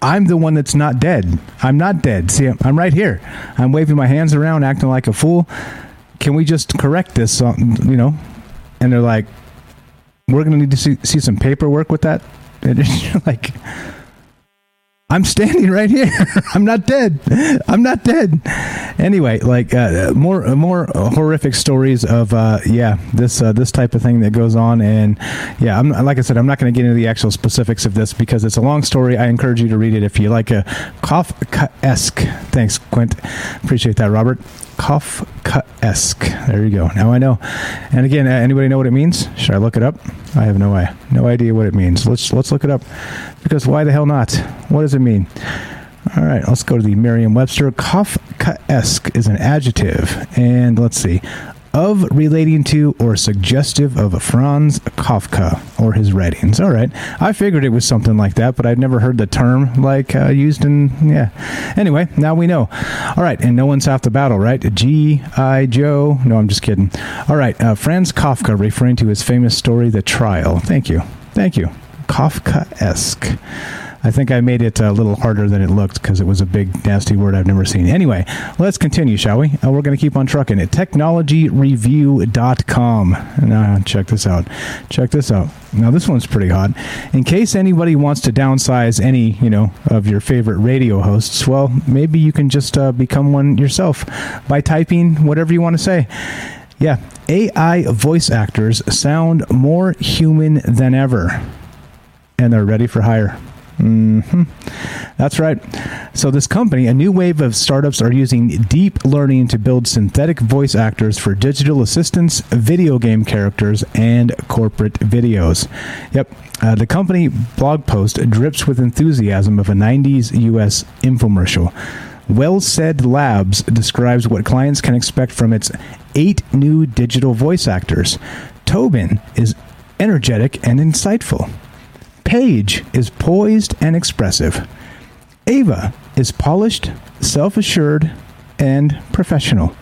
I'm the one that's not dead. I'm not dead. See, I'm right here. I'm waving my hands around, acting like a fool. Can we just correct this? Uh, you know? And they're like, we're going to need to see, see some paperwork with that. And you're like, I'm standing right here. I'm not dead. I'm not dead. Anyway, like uh, more more horrific stories of uh, yeah this uh, this type of thing that goes on, and yeah, I'm like I said, I'm not going to get into the actual specifics of this because it's a long story. I encourage you to read it if you like a Kafka-esque. Thanks, Quint. Appreciate that, Robert. Kafka-esque. There you go. Now I know. And again, uh, anybody know what it means? Should I look it up? I have no idea. No idea what it means. Let's let's look it up. Because why the hell not? What does it mean? All right, let's go to the Merriam-Webster. Kafkaesque is an adjective, and let's see, of relating to or suggestive of Franz Kafka or his writings. All right, I figured it was something like that, but I'd never heard the term like uh, used in yeah. Anyway, now we know. All right, and no one's half the battle, right? G I Joe. No, I'm just kidding. All right, uh, Franz Kafka, referring to his famous story, The Trial. Thank you, thank you. Kafkaesque. I think I made it a little harder than it looked because it was a big, nasty word I've never seen. Anyway, let's continue, shall we? Uh, we're going to keep on trucking it. TechnologyReview.com. Now, check this out. Check this out. Now, this one's pretty hot. In case anybody wants to downsize any, you know, of your favorite radio hosts, well, maybe you can just uh, become one yourself by typing whatever you want to say. Yeah, AI voice actors sound more human than ever and they're ready for hire. Mm-hmm. That's right. So, this company, a new wave of startups are using deep learning to build synthetic voice actors for digital assistants, video game characters, and corporate videos. Yep. Uh, the company blog post drips with enthusiasm of a 90s U.S. infomercial. WellSaid Labs describes what clients can expect from its eight new digital voice actors. Tobin is energetic and insightful. Paige is poised and expressive. Ava is polished, self assured, and professional.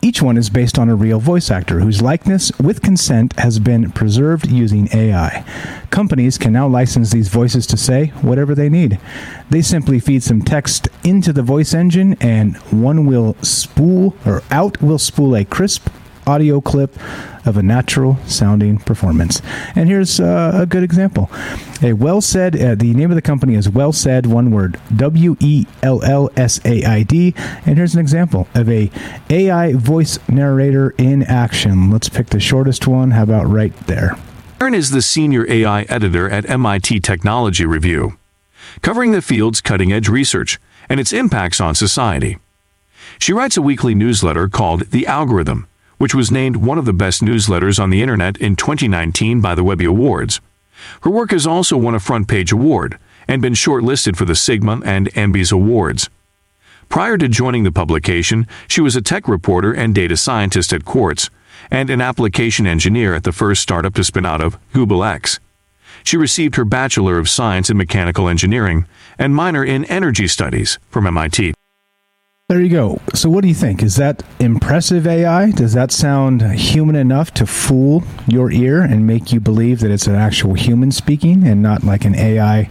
Each one is based on a real voice actor whose likeness, with consent, has been preserved using AI. Companies can now license these voices to say whatever they need. They simply feed some text into the voice engine, and one will spool, or out will spool a crisp audio clip of a natural sounding performance. And here's uh, a good example. A well said, uh, the name of the company is WellSaid, one word, W E L L S A I D. And here's an example of a AI voice narrator in action. Let's pick the shortest one. How about right there? Aaron is the senior AI editor at MIT Technology Review, covering the field's cutting edge research and its impacts on society. She writes a weekly newsletter called The Algorithm which was named one of the best newsletters on the internet in 2019 by the Webby Awards. Her work has also won a front page award and been shortlisted for the Sigma and Ambies Awards. Prior to joining the publication, she was a tech reporter and data scientist at Quartz and an application engineer at the first startup to spin out of Google X. She received her Bachelor of Science in Mechanical Engineering and minor in energy studies from MIT. There you go. So, what do you think? Is that impressive AI? Does that sound human enough to fool your ear and make you believe that it's an actual human speaking and not like an AI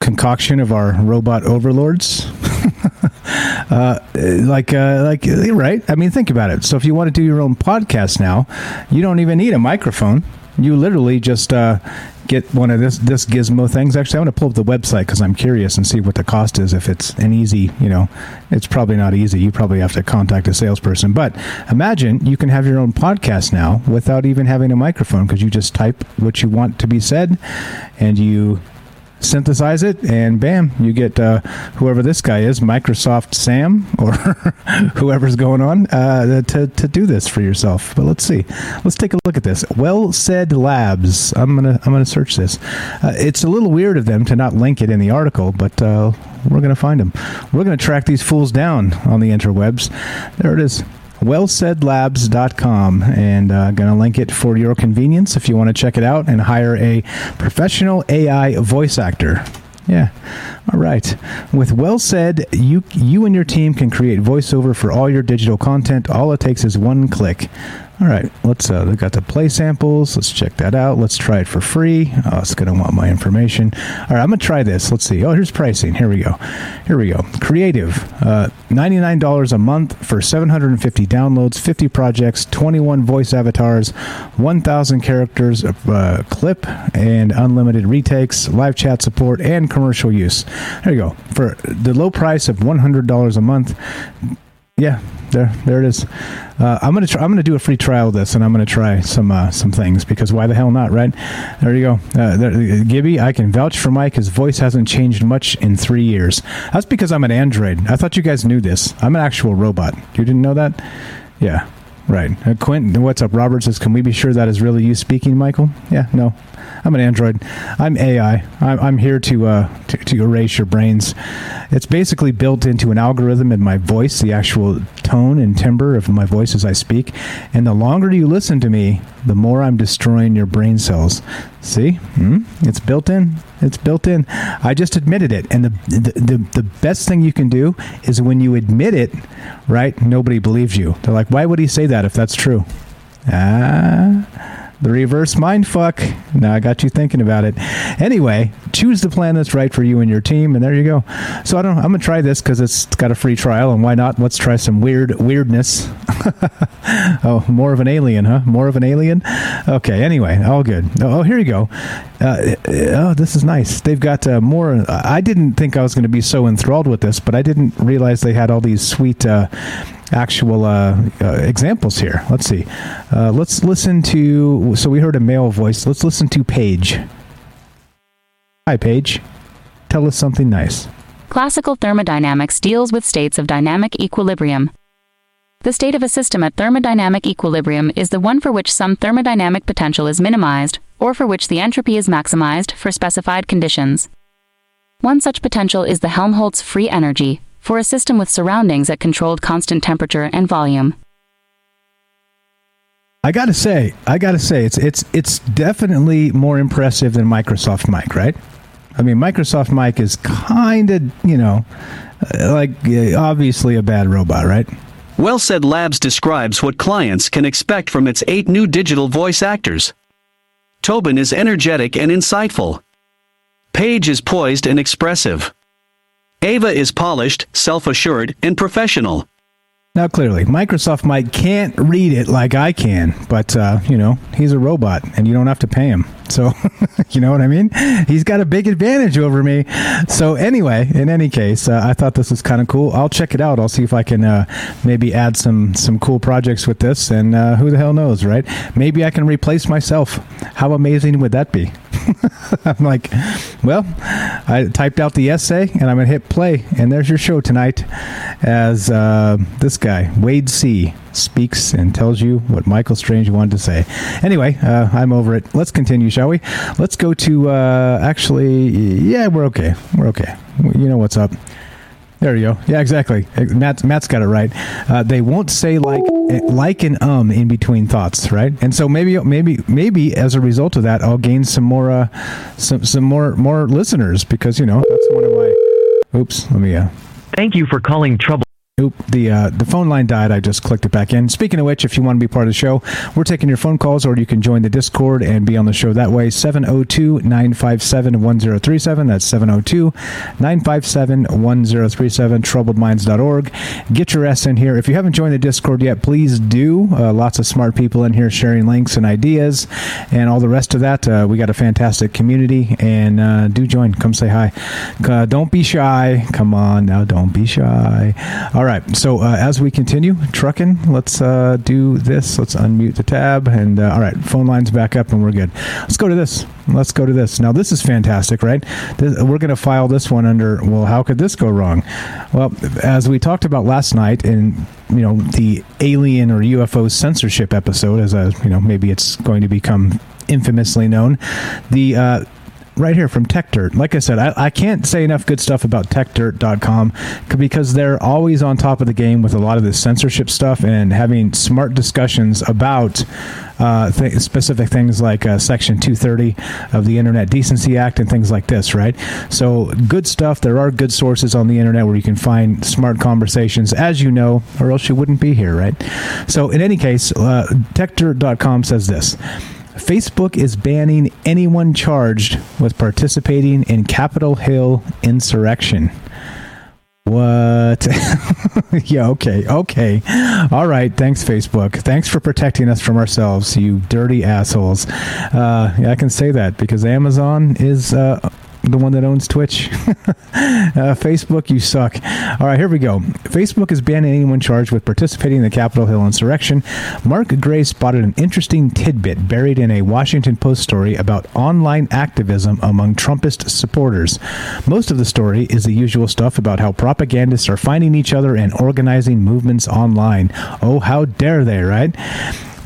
concoction of our robot overlords? uh, like, uh, like, right? I mean, think about it. So, if you want to do your own podcast now, you don't even need a microphone. You literally just uh, get one of this this gizmo things. Actually, I'm going to pull up the website because I'm curious and see what the cost is. If it's an easy, you know, it's probably not easy. You probably have to contact a salesperson. But imagine you can have your own podcast now without even having a microphone because you just type what you want to be said, and you synthesize it, and bam, you get uh, whoever this guy is, Microsoft Sam, or whoever's going on, uh, to, to do this for yourself. But let's see. Let's take a look at this. WellSaid Labs. I'm gonna I'm gonna search this. Uh, it's a little weird of them to not link it in the article, but uh, we're gonna find them. We're gonna track these fools down on the interwebs. There it is wellsaidlabs.com and I'm uh, going to link it for your convenience if you want to check it out and hire a professional AI voice actor. Yeah. All right. With well said, you you and your team can create voiceover for all your digital content. All it takes is one click. All right, let's. Uh, they got the play samples. Let's check that out. Let's try it for free. Oh, it's gonna want my information. All right, I'm gonna try this. Let's see. Oh, here's pricing. Here we go. Here we go. Creative, uh, ninety nine dollars a month for seven hundred and fifty downloads, fifty projects, twenty one voice avatars, one thousand characters uh, clip, and unlimited retakes, live chat support, and commercial use. There you go. For the low price of one hundred dollars a month. Yeah, there, there it is. Uh, I'm gonna, try, I'm gonna do a free trial of this, and I'm gonna try some, uh, some things because why the hell not, right? There you go, uh, there, Gibby. I can vouch for Mike. His voice hasn't changed much in three years. That's because I'm an android. I thought you guys knew this. I'm an actual robot. You didn't know that? Yeah, right. Uh, Quentin, what's up? Robert says, "Can we be sure that is really you speaking, Michael?" Yeah, no, I'm an android. I'm AI. I'm, I'm here to, uh, to, to erase your brains. It's basically built into an algorithm in my voice, the actual tone and timbre of my voice as I speak. And the longer you listen to me, the more I'm destroying your brain cells. See? Hmm? It's built in. It's built in. I just admitted it. And the, the, the, the best thing you can do is when you admit it, right? Nobody believes you. They're like, why would he say that if that's true? Ah the reverse mind fuck. Now I got you thinking about it. Anyway, choose the plan that's right for you and your team, and there you go. So I don't. I'm gonna try this because it's got a free trial, and why not? Let's try some weird weirdness. oh, more of an alien, huh? More of an alien. Okay. Anyway, all good. Oh, here you go. Uh, oh, this is nice. They've got uh, more. I didn't think I was going to be so enthralled with this, but I didn't realize they had all these sweet. Uh, actual uh, uh, examples here. Let's see. Uh, let's listen to. So we heard a male voice. Let's listen to Paige. Hi, Paige. Tell us something nice. Classical thermodynamics deals with states of dynamic equilibrium. The state of a system at thermodynamic equilibrium is the one for which some thermodynamic potential is minimized, or for which the entropy is maximized for specified conditions. One such potential is the Helmholtz free energy, for a system with surroundings at controlled constant temperature and volume. I gotta say, I gotta say, it's it's it's definitely more impressive than Microsoft Mike, right? I mean, Microsoft Mike is kind of, you know, uh, like obviously a bad robot, right? WellSaid Labs describes what clients can expect from its eight new digital voice actors. Tobin is energetic and insightful. Paige is poised and expressive. Ava is polished, self-assured, and professional. Now, clearly, Microsoft Mike can't read it like I can, but, uh, you know, he's a robot and you don't have to pay him. So, you know what I mean? He's got a big advantage over me. So, anyway, in any case, uh, I thought this was kind of cool. I'll check it out. I'll see if I can uh, maybe add some, some cool projects with this. And uh, who the hell knows, right? Maybe I can replace myself. How amazing would that be? I'm like, well, I typed out the essay and I'm going to hit play. And there's your show tonight as uh, this guy, Wade C., speaks and tells you what Michael Strange wanted to say. Anyway, uh, I'm over it. Let's continue, shall we? Let's go to, uh, actually, yeah, we're okay. We're okay. You know what's up. There you go. Yeah, exactly. Matt, Matt's got it right. Uh, they won't say like like and um in between thoughts, right? And so maybe maybe maybe as a result of that, I'll gain some more uh, some some more more listeners because you know that's one of my. Oops, let me. Uh, Thank you for calling Trouble. Oop, the uh, the phone line died. I just clicked it back in. Speaking of which, if you want to be part of the show, we're taking your phone calls, or you can join the Discord and be on the show that way. 702 957 1037. That's 702 957 1037. Troubledminds.org. Get your S in here. If you haven't joined the Discord yet, please do. Uh, lots of smart people in here sharing links and ideas and all the rest of that. Uh, we got a fantastic community, and uh, do join. Come say hi. Uh, don't be shy. Come on now, don't be shy. All right. So uh, as we continue trucking, let's uh, do this. Let's unmute the tab. And uh, all right, phone lines back up, and we're good. Let's go to this. Let's go to this. Now this is fantastic, right? This, we're going to file this one under. Well, how could this go wrong? Well, as we talked about last night, in you know the alien or UFO censorship episode, as a you know maybe it's going to become infamously known. The uh, right here from TechDirt. Like I said, I, I can't say enough good stuff about TechDirt.com because they're always on top of the game with a lot of this censorship stuff and having smart discussions about uh, th- specific things like uh, Section 230 of the Internet Decency Act and things like this, right? So, good stuff. There are good sources on the internet where you can find smart conversations, as you know, or else you wouldn't be here, right? So, in any case, uh, TechDirt.com says this. Facebook is banning anyone charged with participating in Capitol Hill insurrection. What? yeah, okay, okay. All right, thanks, Facebook. Thanks for protecting us from ourselves, you dirty assholes. Uh, I can say that because Amazon is uh, the one that owns Twitch. uh, Facebook, you suck. All right, here we go. Facebook is banning anyone charged with participating in the Capitol Hill insurrection. Mark Gray spotted an interesting tidbit buried in a Washington Post story about online activism among Trumpist supporters. Most of the story is the usual stuff about how propagandists are finding each other and organizing movements online. Oh, how dare they, right?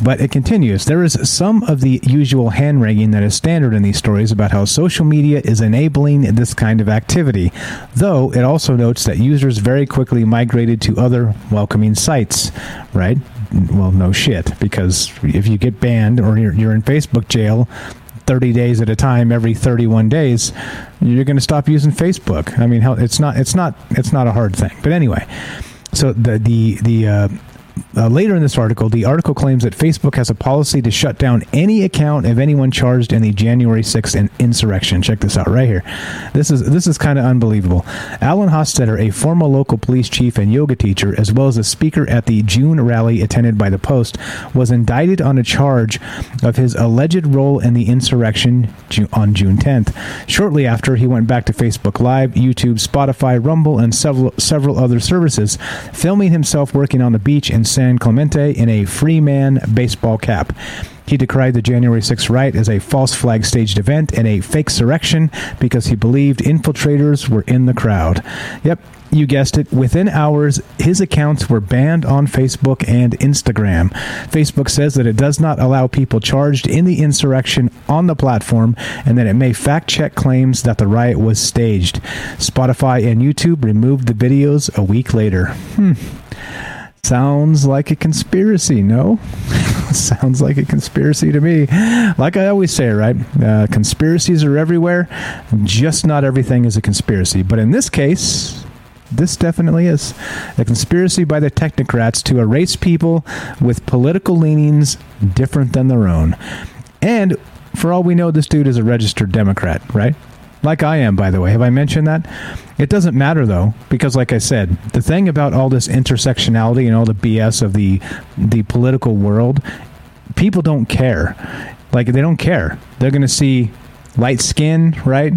But it continues. There is some of the usual hand wringing that is standard in these stories about how social media is enabling this kind of activity, though it also notes that users very quickly migrated to other welcoming sites, right? Well, no shit, because if you get banned or you're, you're in Facebook jail, 30 days at a time every 31 days you're going to stop using facebook i mean it's not it's not it's not a hard thing but anyway so the the the uh, uh, later in this article, the article claims that Facebook has a policy to shut down any account of anyone charged in the January 6th insurrection. Check this out right here. This is this is kind of unbelievable. Alan Hostetter, a former local police chief and yoga teacher, as well as a speaker at the June rally attended by the Post, was indicted on a charge of his alleged role in the insurrection on June 10th. Shortly after, he went back to Facebook Live, YouTube, Spotify, Rumble, and several several other services, filming himself working on the beach in San Clemente in a free man baseball cap. He decried the January 6th riot as a false flag staged event and a fake surrection because he believed infiltrators were in the crowd. Yep, you guessed it, within hours, his accounts were banned on Facebook and Instagram. Facebook says that it does not allow people charged in the insurrection on the platform and that it may fact check claims that the riot was staged. Spotify and YouTube removed the videos a week later. Hmm. Sounds like a conspiracy, no? Sounds like a conspiracy to me. Like I always say, right? Uh, conspiracies are everywhere, just not everything is a conspiracy. But in this case, this definitely is a conspiracy by the technocrats to erase people with political leanings different than their own. And for all we know, this dude is a registered Democrat, right? Like I am, by the way. Have I mentioned that? It doesn't matter though, because like I said, the thing about all this intersectionality and all the BS of the the political world, people don't care. Like they don't care. They're going to see light skin, right?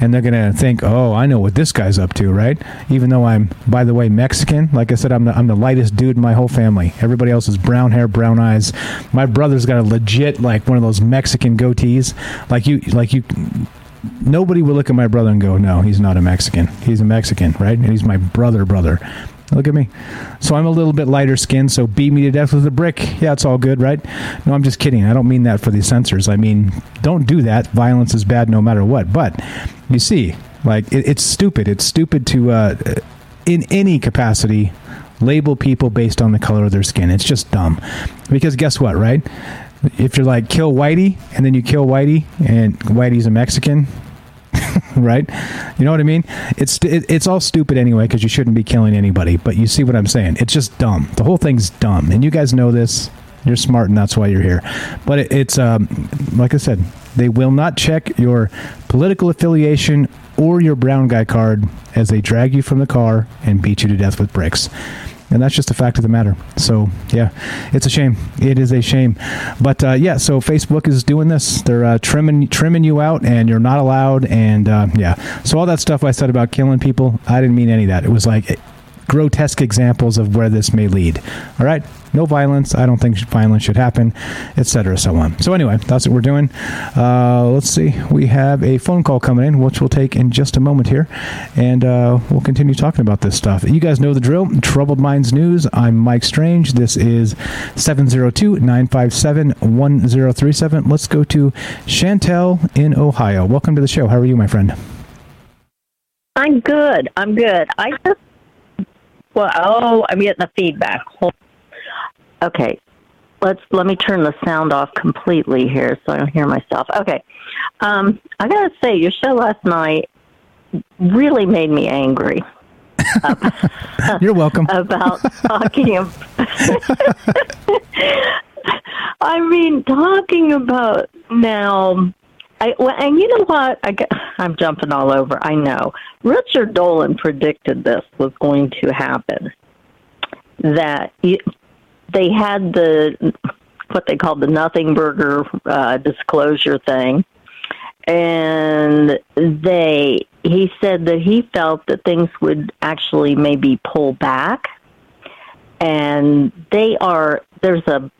And they're going to think, "Oh, I know what this guy's up to," right? Even though I'm by the way Mexican, like I said I'm the I'm the lightest dude in my whole family. Everybody else is brown hair, brown eyes. My brother's got a legit like one of those Mexican goatees. Like you like you nobody would look at my brother and go, "No, he's not a Mexican. He's a Mexican, right? He's my brother, brother." Look at me. So I'm a little bit lighter skinned, so beat me to death with a brick. Yeah, it's all good, right? No, I'm just kidding. I don't mean that for the censors. I mean, don't do that. Violence is bad no matter what. But you see, like, it, it's stupid. It's stupid to uh, in any capacity label people based on the color of their skin. It's just dumb. Because guess what, right? If you're like kill Whitey and then you kill Whitey and Whitey's a Mexican, right? You know what I mean? It's it, it's all stupid anyway because you shouldn't be killing anybody. But you see what I'm saying? It's just dumb. The whole thing's dumb, and you guys know this. You're smart, and that's why you're here. But it, it's um, like I said, they will not check your political affiliation or your brown guy card as they drag you from the car and beat you to death with bricks. And that's just a fact of the matter. So, yeah, it's a shame. It is a shame. But uh, yeah, so Facebook is doing this. They're uh, trimming trimming you out, and you're not allowed. And uh, yeah, so all that stuff I said about killing people, I didn't mean any of that. It was like grotesque examples of where this may lead. All right, no violence. I don't think violence should happen, etc. So on. So anyway, that's what we're doing. Uh, let's see. We have a phone call coming in, which we'll take in just a moment here, and uh, we'll continue talking about this stuff. You guys know the drill. Troubled Minds News. I'm Mike Strange. This is 702-957-1037. Let's go to Chantel in Ohio. Welcome to the show. How are you, my friend? I'm good. I'm good. I just well, oh, I'm getting the feedback. Okay, let's let me turn the sound off completely here so I don't hear myself. Okay, um, I gotta say, your show last night really made me angry. You're welcome. about talking. I mean, talking about now I, well, and you know what? I, I'm jumping all over. I know. Richard Dolan predicted this was going to happen. That you, they had the what they called the nothing burger uh, disclosure thing, and they he said that he felt that things would actually maybe pull back, and they are there's a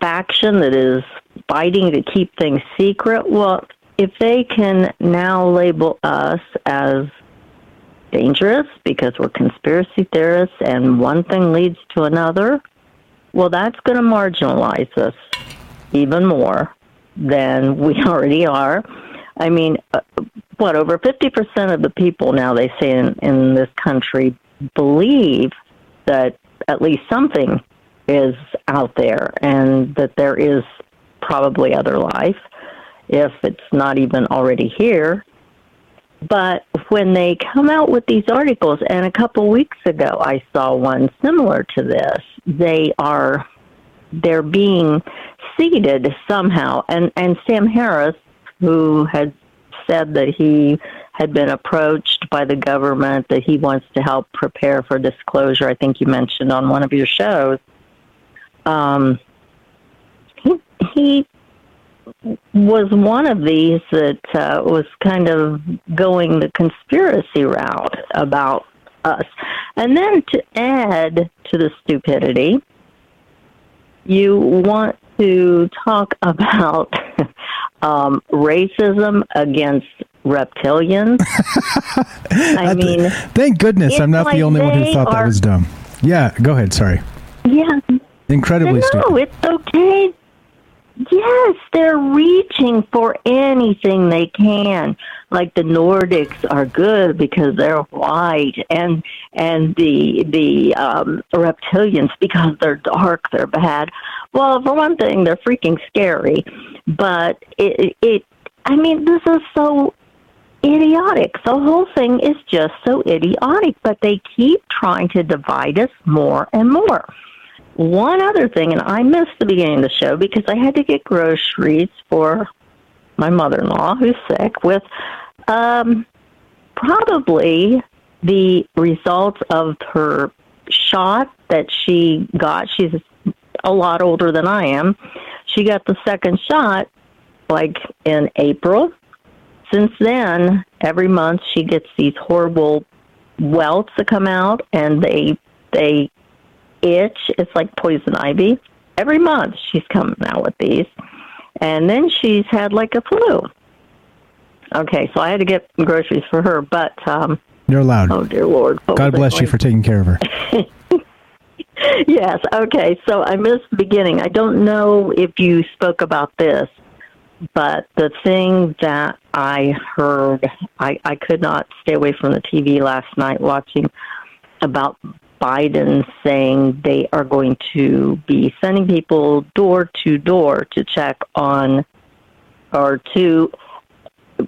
faction that is fighting to keep things secret. Well, if they can now label us as dangerous because we're conspiracy theorists and one thing leads to another, well, that's going to marginalize us even more than we already are. I mean, uh, what, over 50% of the people now, they say in, in this country, believe that at least something is out there and that there is probably other life if it's not even already here. But when they come out with these articles, and a couple weeks ago I saw one similar to this, they are they're being seeded somehow. And and Sam Harris, who had said that he had been approached by the government that he wants to help prepare for disclosure. I think you mentioned on one of your shows. Um, he he was one of these that uh, was kind of going the conspiracy route about us. And then to add to the stupidity, you want to talk about um, racism against reptilians. I mean, thank goodness I'm not like the only one who thought are, that was dumb. Yeah, go ahead. Sorry. Yeah. Incredibly no, stupid. it's okay Yes, they're reaching for anything they can. Like the Nordics are good because they're white, and and the the um, reptilians because they're dark, they're bad. Well, for one thing, they're freaking scary. But it it I mean, this is so idiotic. The whole thing is just so idiotic. But they keep trying to divide us more and more one other thing, and I missed the beginning of the show because I had to get groceries for my mother in law who's sick with um, probably the results of her shot that she got. She's a lot older than I am. She got the second shot like in April. Since then, every month she gets these horrible welts that come out and they they itch. It's like poison ivy. Every month she's coming out with these. And then she's had like a flu. Okay, so I had to get groceries for her, but um You're allowed. Oh dear Lord. God bless you for taking care of her. yes, okay. So I missed the beginning. I don't know if you spoke about this, but the thing that I heard I, I could not stay away from the TV last night watching about Biden saying they are going to be sending people door to door to check on or to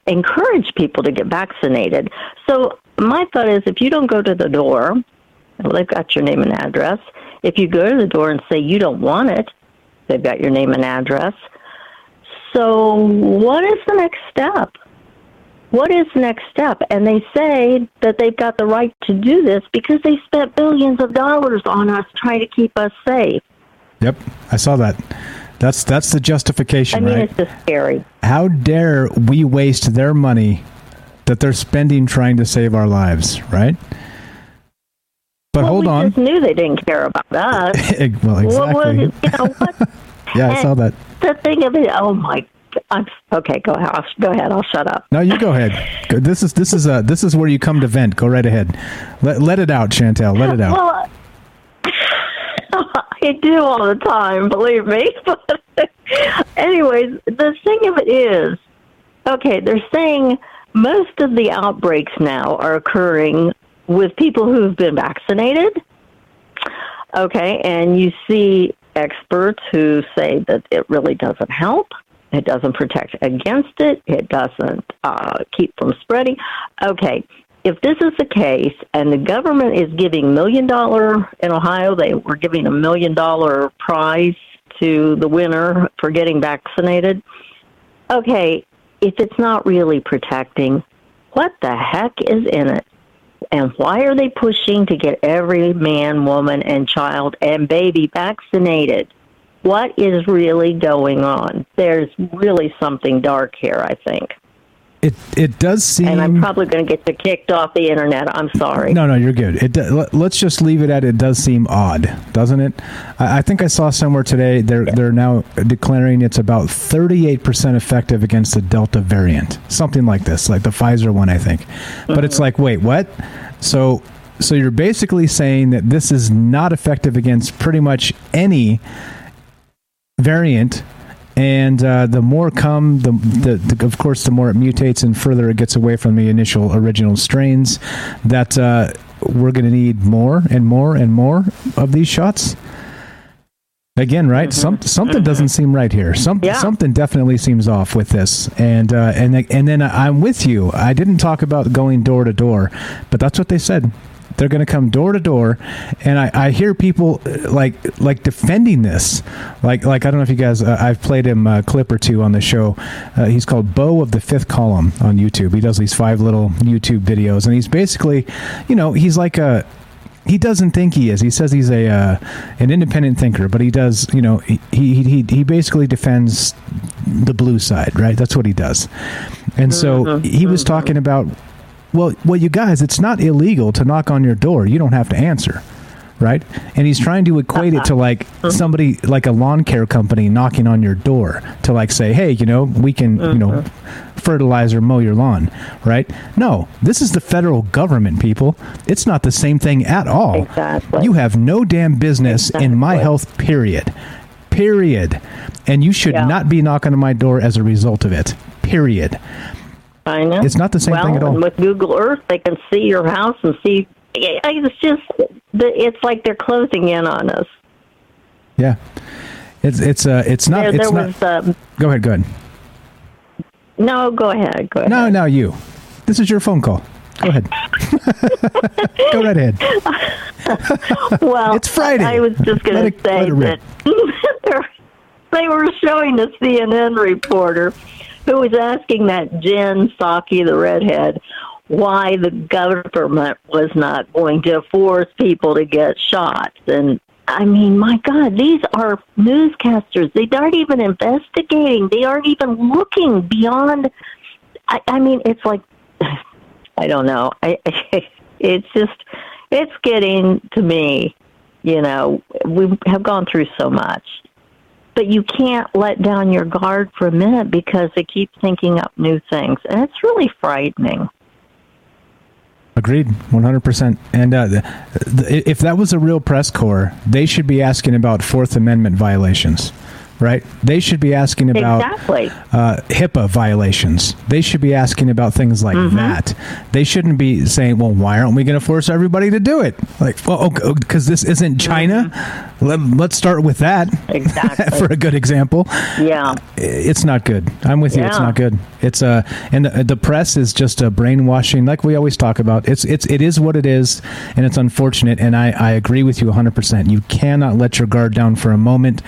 encourage people to get vaccinated. So my thought is if you don't go to the door, well, they've got your name and address. If you go to the door and say you don't want it, they've got your name and address. So what is the next step? What is next step? And they say that they've got the right to do this because they spent billions of dollars on us trying to keep us safe. Yep, I saw that. That's that's the justification, I mean, right? it's just scary. How dare we waste their money that they're spending trying to save our lives, right? But well, hold we on. just knew they didn't care about us. well, exactly. You know, yeah, I saw that. The thing of it, oh my. I'm, okay, go ahead. I'll, go ahead. I'll shut up. No, you go ahead. This is this is uh this is where you come to vent. Go right ahead. Let let it out, Chantel. Let it out. Well, I do all the time, believe me. But anyways, the thing of it is, okay, they're saying most of the outbreaks now are occurring with people who've been vaccinated. Okay, and you see experts who say that it really doesn't help. It doesn't protect against it. It doesn't uh, keep from spreading. Okay, if this is the case and the government is giving million dollar in Ohio, they were giving a million dollar prize to the winner for getting vaccinated. Okay, if it's not really protecting, what the heck is in it? And why are they pushing to get every man, woman, and child and baby vaccinated? What is really going on? There's really something dark here, I think. It it does seem. And I'm probably going to get you kicked off the internet. I'm sorry. No, no, you're good. It let- let's just leave it at it does seem odd, doesn't it? I, I think I saw somewhere today they're they're now declaring it's about 38 percent effective against the Delta variant, something like this, like the Pfizer one, I think. But it's mm-hmm. like, wait, what? So so you're basically saying that this is not effective against pretty much any variant and uh, the more come the, the, the of course the more it mutates and further it gets away from the initial original strains that uh, we're going to need more and more and more of these shots. Again right? Some, something doesn't seem right here. Some, Yeah. something definitely seems off with this. And uh, and and then i'm with you. I didn't talk about going door to door but that's what they said they're going to come door to door, and I, I hear people uh, like like defending this. Like like I don't know if you guys. Uh, I've played him a clip or two on the show. Uh, he's called Beau of the Fifth Column on YouTube. He does these five little YouTube videos, and he's basically, you know, he's like a he doesn't think he is. He says he's a uh, an independent thinker, but he does. You know, he, he he he basically defends the blue side, right? That's what he does. And so he was talking about, well, well, you guys, it's not illegal to knock on your door. You don't have to answer. Right, and he's trying to equate it to like somebody like a lawn care company knocking on your door to like say, hey, you know, we can, you know, uh-huh. fertilize or mow your lawn, right? No, this is the federal government, people. It's not the same thing at all. Exactly. You have no damn business in my health, period. Period. And you should Yeah. not be knocking on my door as a result of it. Period. I know. It's not the same well, thing at all. and with Google Earth, they can see your house and see. It's just, it's like they're closing in on us. Yeah. It's it's uh it's not there it's there not was, um, Go ahead, go ahead. no, go ahead, go ahead. No, no, you. This is your phone call. Go ahead. go right ahead. well, It's Friday. I was just going to say that they were showing the CNN reporter who was asking that Jen Psaki, the redhead, why the government was not going to force people to get shots. And I mean, my God, these are newscasters. They aren't even investigating. They aren't even looking beyond. I, I mean, it's like I don't know. I, it's just it's getting to me. You know, we have gone through so much, but you can't let down your guard for a minute because they keep thinking up new things, and it's really frightening. Agreed, one hundred percent. And uh, if that was a real press corps, they should be asking about Fourth Amendment violations. Right? They should be asking about Exactly. uh, HIPAA violations. They should be asking about things like Mm-hmm. that. They shouldn't be saying, "Well, why aren't we going to force everybody to do it?" Like, well, because this isn't China. Let, let's start with that Mm-hmm. Exactly. for a good example. yeah. It's not good. I'm with you. It's not good. It's a and the, the press is just a brainwashing, like we always talk about. It's it's it is what it is, and it's unfortunate. And I I agree with you 100. percent You cannot let your guard down for a moment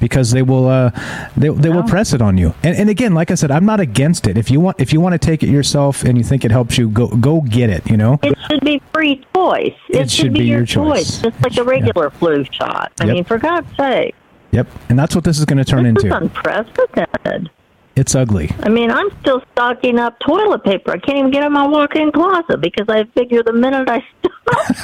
because they will uh they, they will press it on you. And and again, like I said, I'm not against it. If you want if you want to take it yourself and you think it helps you, go go get it. You know. It should be free choice. It, It should be your, your choice. just like a regular flu shot. I Yep. mean, for God's sake, Yep. And that's what this is going to turn this is into. unprecedented. It's ugly. I mean, I'm still stocking up toilet paper. I can't even get in my walk-in closet because I figure the minute I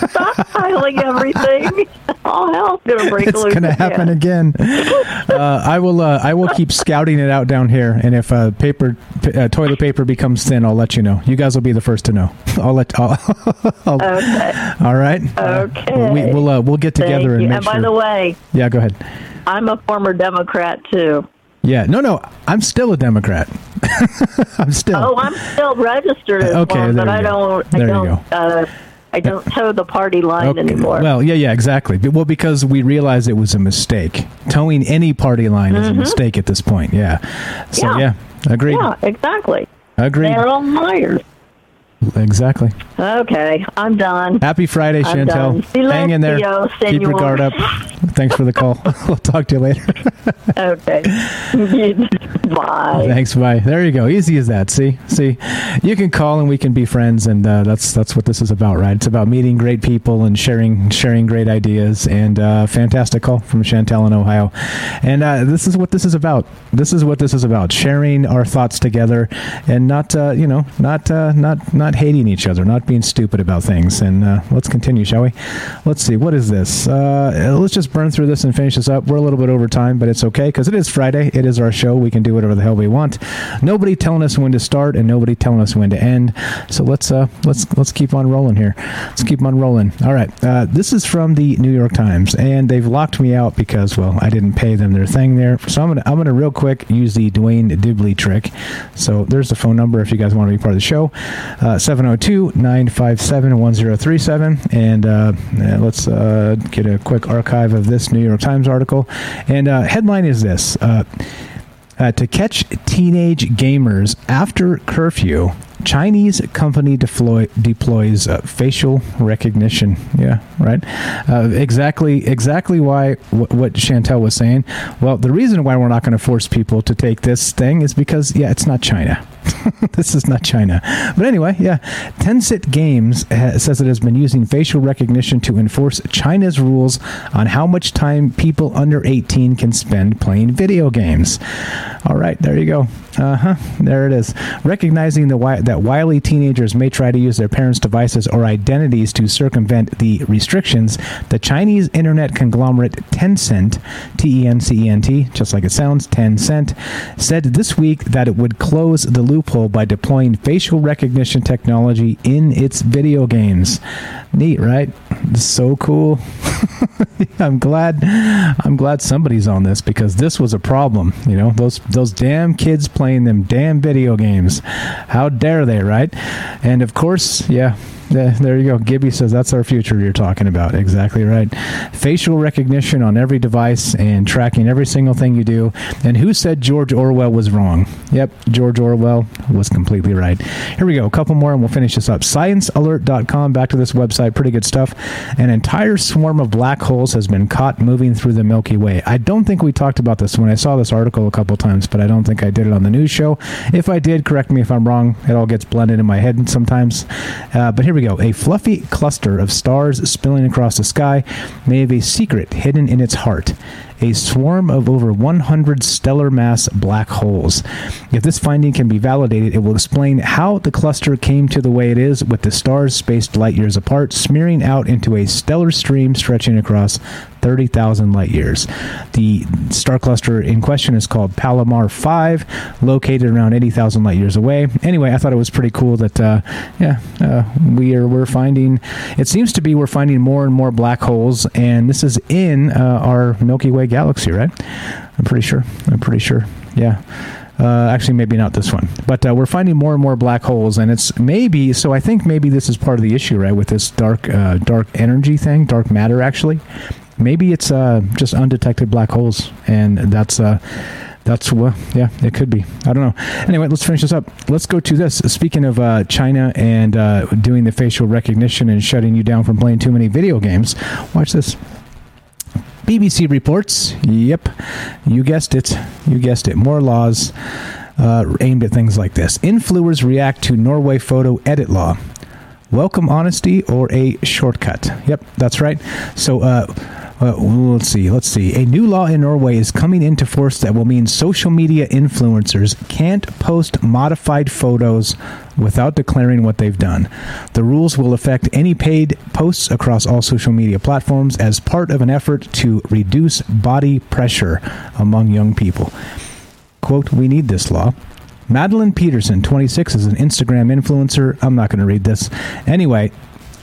stop stockpiling everything, all hell's gonna break it's loose. going to happen again. uh, I will. Uh, I will keep scouting it out down here, and if uh, paper, p- uh, toilet paper becomes thin, I'll let you know. You guys will be the first to know. I'll let. I'll, I'll- Okay. all right. Okay. we, we'll uh, we'll get Thank together and you. make And by sure. the way, yeah, go ahead. I'm a former Democrat too. Yeah, no, no, I'm still a Democrat. I'm still. Oh, I'm still registered as Okay, one, but I go. don't. There I you don't. Uh, I don't toe the party line Okay, anymore. Well, yeah, yeah, exactly. Well, because we realized it was a mistake. Toeing any party line is a mistake at this point. Yeah. So Mm-hmm. Yeah. yeah, agreed. yeah, exactly. Agreed. They're all liars. Exactly. Okay, I'm done. Happy Friday, I'm. Chantel. Hang in there. Keep your guard up. Thanks for the call. we'll talk to you later. Okay. Bye. Thanks. Bye. There you go. Easy as that. See, see, you can call and we can be friends, and uh, that's that's what this is about, right? It's about meeting great people and sharing sharing great ideas. And uh, fantastic call from Chantel in Ohio. And uh, this is what this is about. This is what this is about: sharing our thoughts together, and not uh, you know not uh, not not hating each other, not being stupid about things. And uh, let's continue, shall we? Let's see. What is this? Uh, let's just burn through this and finish this up. We're a little bit over time, but it's okay because it is Friday. It is our show. We can do whatever the hell we want. Nobody telling us when to start and nobody telling us when to end. So let's uh, let's let's keep on rolling here. Let's keep on rolling. All right. Uh, this is from the New York Times, and they've locked me out because well, I didn't pay them their thing there. So I'm gonna I'm gonna real quick use the Dwayne Dibley trick. So there's the phone number if you guys want to be part of the show. Uh, 702-957-1037 and uh, let's uh, get a quick archive of this New York Times article. And uh, headline is this. Uh, uh, to catch teenage gamers after curfew, Chinese company deploy, deploys uh, facial recognition. Yeah, right. Uh, exactly, exactly why wh- what Chantel was saying. Well, the reason why we're not going to force people to take this thing is because yeah, it's not China. this is not China. But anyway, yeah, Tencent Games says it has been using facial recognition to enforce China's rules on how much time people under 18 can spend playing video games. All right, there you go. Uh huh. There it is. Recognizing the wi- that wily teenagers may try to use their parents' devices or identities to circumvent the restrictions, the Chinese internet conglomerate Tencent, T E N C E N T, just like it sounds, Tencent, said this week that it would close the loophole by deploying facial recognition technology in its video games. Neat, right? So cool. I'm glad I'm glad somebody's on this because this was a problem, you know. Those those damn kids playing them damn video games. How dare they, right? And of course, yeah, yeah, there you go. Gibby says that's our future you're talking about. Exactly right. Facial recognition on every device and tracking every single thing you do. And who said George Orwell was wrong? Yep, George Orwell was completely right. Here we go. A couple more and we'll finish this up. ScienceAlert.com. Back to this website. Pretty good stuff. An entire swarm of black holes has been caught moving through the Milky Way. I don't think we talked about this when I saw this article a couple times, but I don't think I did it on the news show. If I did, correct me if I'm wrong. It all gets blended in my head sometimes. Uh, but here we go. A fluffy cluster of stars spilling across the sky may have a secret hidden in its heart a swarm of over 100 stellar mass black holes. If this finding can be validated, it will explain how the cluster came to the way it is, with the stars spaced light years apart, smearing out into a stellar stream stretching across 30,000 light years. The star cluster in question is called Palomar 5, located around 80,000 light years away. Anyway, I thought it was pretty cool that, uh, yeah, uh, we are we're finding. It seems to be we're finding more and more black holes, and this is in uh, our Milky Way galaxy, right? I'm pretty sure. I'm pretty sure. Yeah. Uh, actually, maybe not this one, but uh, we're finding more and more black holes, and it's maybe so. I think maybe this is part of the issue, right, with this dark, uh, dark energy thing, dark matter. Actually, maybe it's uh, just undetected black holes, and that's uh, that's what. Yeah, it could be. I don't know. Anyway, let's finish this up. Let's go to this. Speaking of uh, China and uh, doing the facial recognition and shutting you down from playing too many video games, watch this. BBC reports. Yep, you guessed it. You guessed it. More laws uh, aimed at things like this. Influencers react to Norway photo edit law. Welcome honesty or a shortcut. Yep, that's right. So, uh, uh, let's see. Let's see. A new law in Norway is coming into force that will mean social media influencers can't post modified photos without declaring what they've done. The rules will affect any paid posts across all social media platforms as part of an effort to reduce body pressure among young people. Quote, we need this law. Madeline Peterson, 26, is an Instagram influencer. I'm not going to read this. Anyway,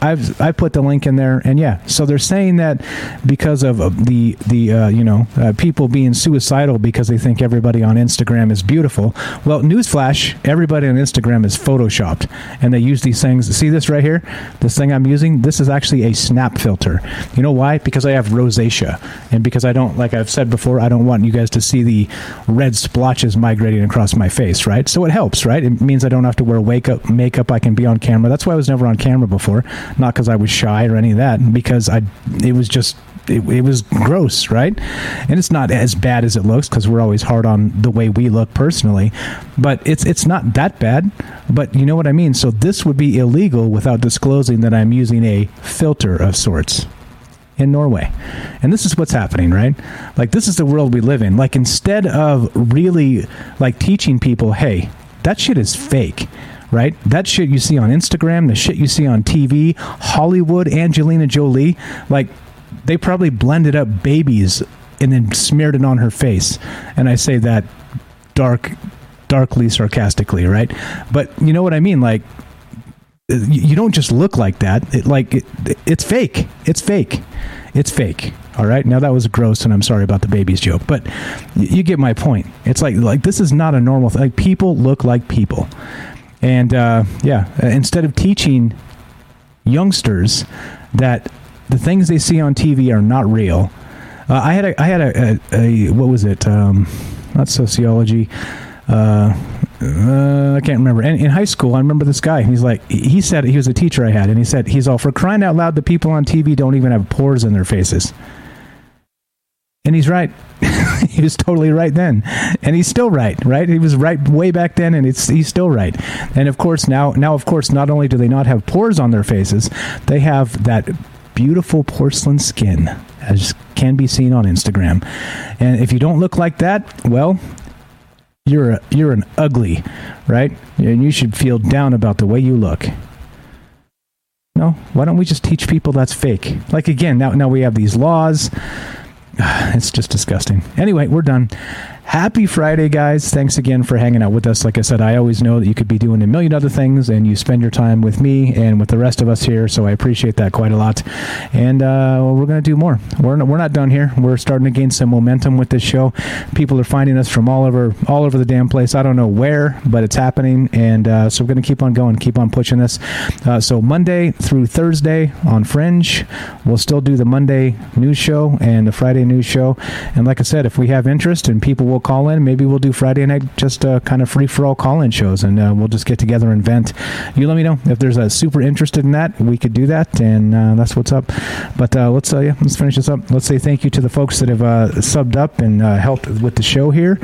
I've I put the link in there, and yeah, so they're saying that because of the the uh, you know uh, people being suicidal because they think everybody on Instagram is beautiful. Well, newsflash: everybody on Instagram is photoshopped, and they use these things. See this right here? This thing I'm using. This is actually a snap filter. You know why? Because I have rosacea, and because I don't like I've said before, I don't want you guys to see the red splotches migrating across my face. Right? So it helps. Right? It means I don't have to wear wake up makeup. I can be on camera. That's why I was never on camera before not because I was shy or any of that, because I it was just it, it, was gross, right? And it's not as bad as it looks because we're always hard on the way we look personally, but it's it's not that bad. But you know what I mean. So this would be illegal without disclosing that I'm using a filter of sorts in Norway. And this is what's happening, right? Like this is the world we live in. Like instead of really like teaching people, hey, that shit is fake right? That shit you see on Instagram, the shit you see on TV, Hollywood, Angelina Jolie, like they probably blended up babies and then smeared it on her face. And I say that dark darkly sarcastically, right? But you know what I mean like you don't just look like that. It, like it, it's fake. It's fake. It's fake. All right. Now that was gross, and I'm sorry about the babies joke, but you get my point. It's like like this is not a normal thing. Like people look like people, and uh, yeah, uh, instead of teaching youngsters that the things they see on TV are not real, uh, I had a, I had a, a, a what was it? Um, not sociology. Uh, uh, I can't remember. in high school, I remember this guy. He's like, he said he was a teacher I had, and he said he's all for crying out loud. The people on TV don't even have pores in their faces, and he's right. he was totally right then, and he's still right. Right? He was right way back then, and it's he's still right. And of course now, now of course, not only do they not have pores on their faces, they have that beautiful porcelain skin, as can be seen on Instagram. And if you don't look like that, well, you're a, you're an ugly, right? And you should feel down about the way you look. No, why don't we just teach people that's fake? Like again, now now we have these laws it's just disgusting. Anyway, we're done. Happy Friday, guys. Thanks again for hanging out with us. Like I said, I always know that you could be doing a million other things and you spend your time with me and with the rest of us here. So I appreciate that quite a lot. And uh, we're going to do more. We're not, we're not done here. We're starting to gain some momentum with this show. People are finding us from all over all over the damn place. I don't know where, but it's happening. And uh, so we're going to keep on going, keep on pushing this. Uh, so Monday through Thursday on Fringe, we'll still do the Monday news show and the Friday news show. And like I said, if we have interest and people will will call in. Maybe we'll do Friday night just uh, kind of free for all call in shows, and uh, we'll just get together and vent. You let me know if there's a super interested in that. We could do that, and uh, that's what's up. But uh, let's uh, yeah, let's finish this up. Let's say thank you to the folks that have uh, subbed up and helped with the show here,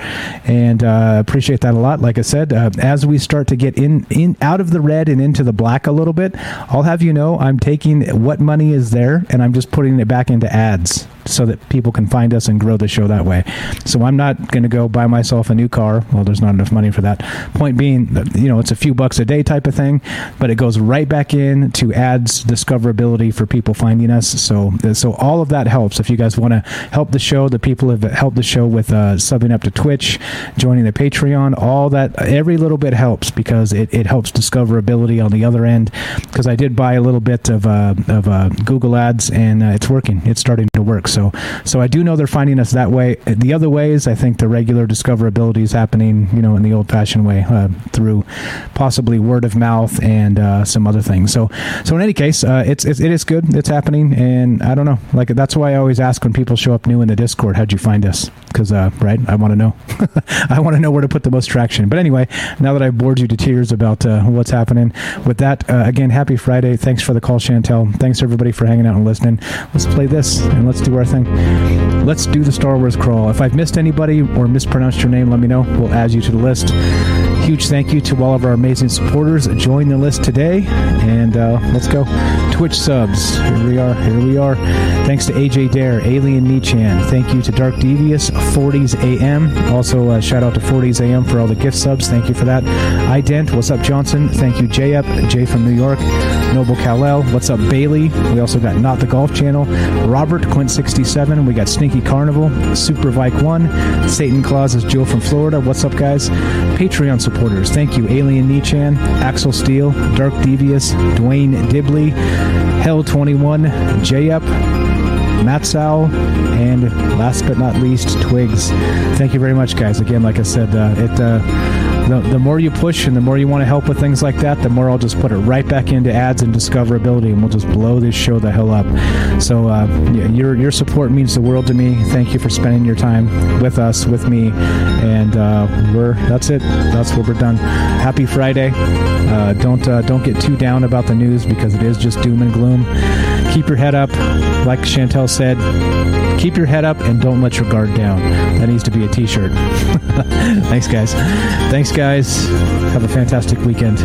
and appreciate that a lot. Like I said, as we start to get in in out of the red and into the black a little bit, I'll have you know I'm taking what money is there and I'm just putting it back into ads so that people can find us and grow the show that way. So I'm not going going to go buy myself a new car. Well, there's not enough money for that. Point being, you know, it's a few bucks a day type of thing, but it goes right back in to ads discoverability for people finding us. So, so all of that helps. If you guys want to help the show, the people have helped the show with uh, subbing up to Twitch, joining the Patreon, all that, every little bit helps because it, it helps discoverability on the other end. Because I did buy a little bit of uh, of uh, Google Ads and uh, it's working. It's starting to work. So, so I do know they're finding us that way. The other ways, I think the regular discoverability is happening, you know, in the old-fashioned way uh, through possibly word of mouth and uh, some other things. So, so in any case, uh, it's, it's it is good. It's happening, and I don't know. Like that's why I always ask when people show up new in the Discord, how'd you find us? Because uh, right, I want to know. I want to know where to put the most traction. But anyway, now that I've bored you to tears about uh, what's happening, with that, uh, again, happy Friday. Thanks for the call, Chantel. Thanks everybody for hanging out and listening. Let's play this and let's do our thing. Let's do the Star Wars crawl. If I've missed anybody or mispronounced your name, let me know. We'll add you to the list. Huge thank you to all of our amazing supporters. Join the list today, and uh, let's go. Twitch subs. Here we are. Here we are. Thanks to AJ Dare, Alien Nichan. Thank you to Dark Devious, 40s AM. Also, uh, shout out to 40s AM for all the gift subs. Thank you for that. Ident, what's up, Johnson? Thank you, Jay Up, Jay from New York. Noble Kal-El, what's up, Bailey? We also got Not the Golf Channel, Robert Quint67. We got Stinky Carnival, Super Vike One, Satan Claus is Joe from Florida. What's up, guys? Patreon supporters, thank you, Alien Nichan, Axel Steele, Dark Devious, Dwayne Dibley, Hell 21, J Up. Matt Sal, and last but not least, Twigs. Thank you very much, guys. Again, like I said, uh, it uh, the, the more you push and the more you want to help with things like that, the more I'll just put it right back into ads and discoverability, and we'll just blow this show the hell up. So uh, your your support means the world to me. Thank you for spending your time with us, with me, and uh, we're that's it. That's what we're done. Happy Friday. Uh, don't uh, don't get too down about the news because it is just doom and gloom. Keep your head up, like Chantel said. Keep your head up and don't let your guard down. That needs to be a T-shirt. Thanks, guys. Thanks, guys. Have a fantastic weekend.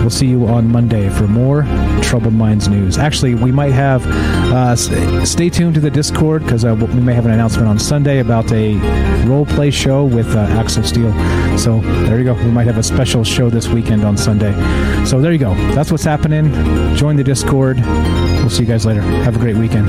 We'll see you on Monday for more Troubled Minds news. Actually, we might have. Uh, stay tuned to the Discord because uh, we may have an announcement on Sunday about a role play show with uh, Axel Steele. So there you go. We might have a special show this weekend on Sunday. So there you go. That's what's happening. Join the Discord. We'll see you guys later. Have a great weekend.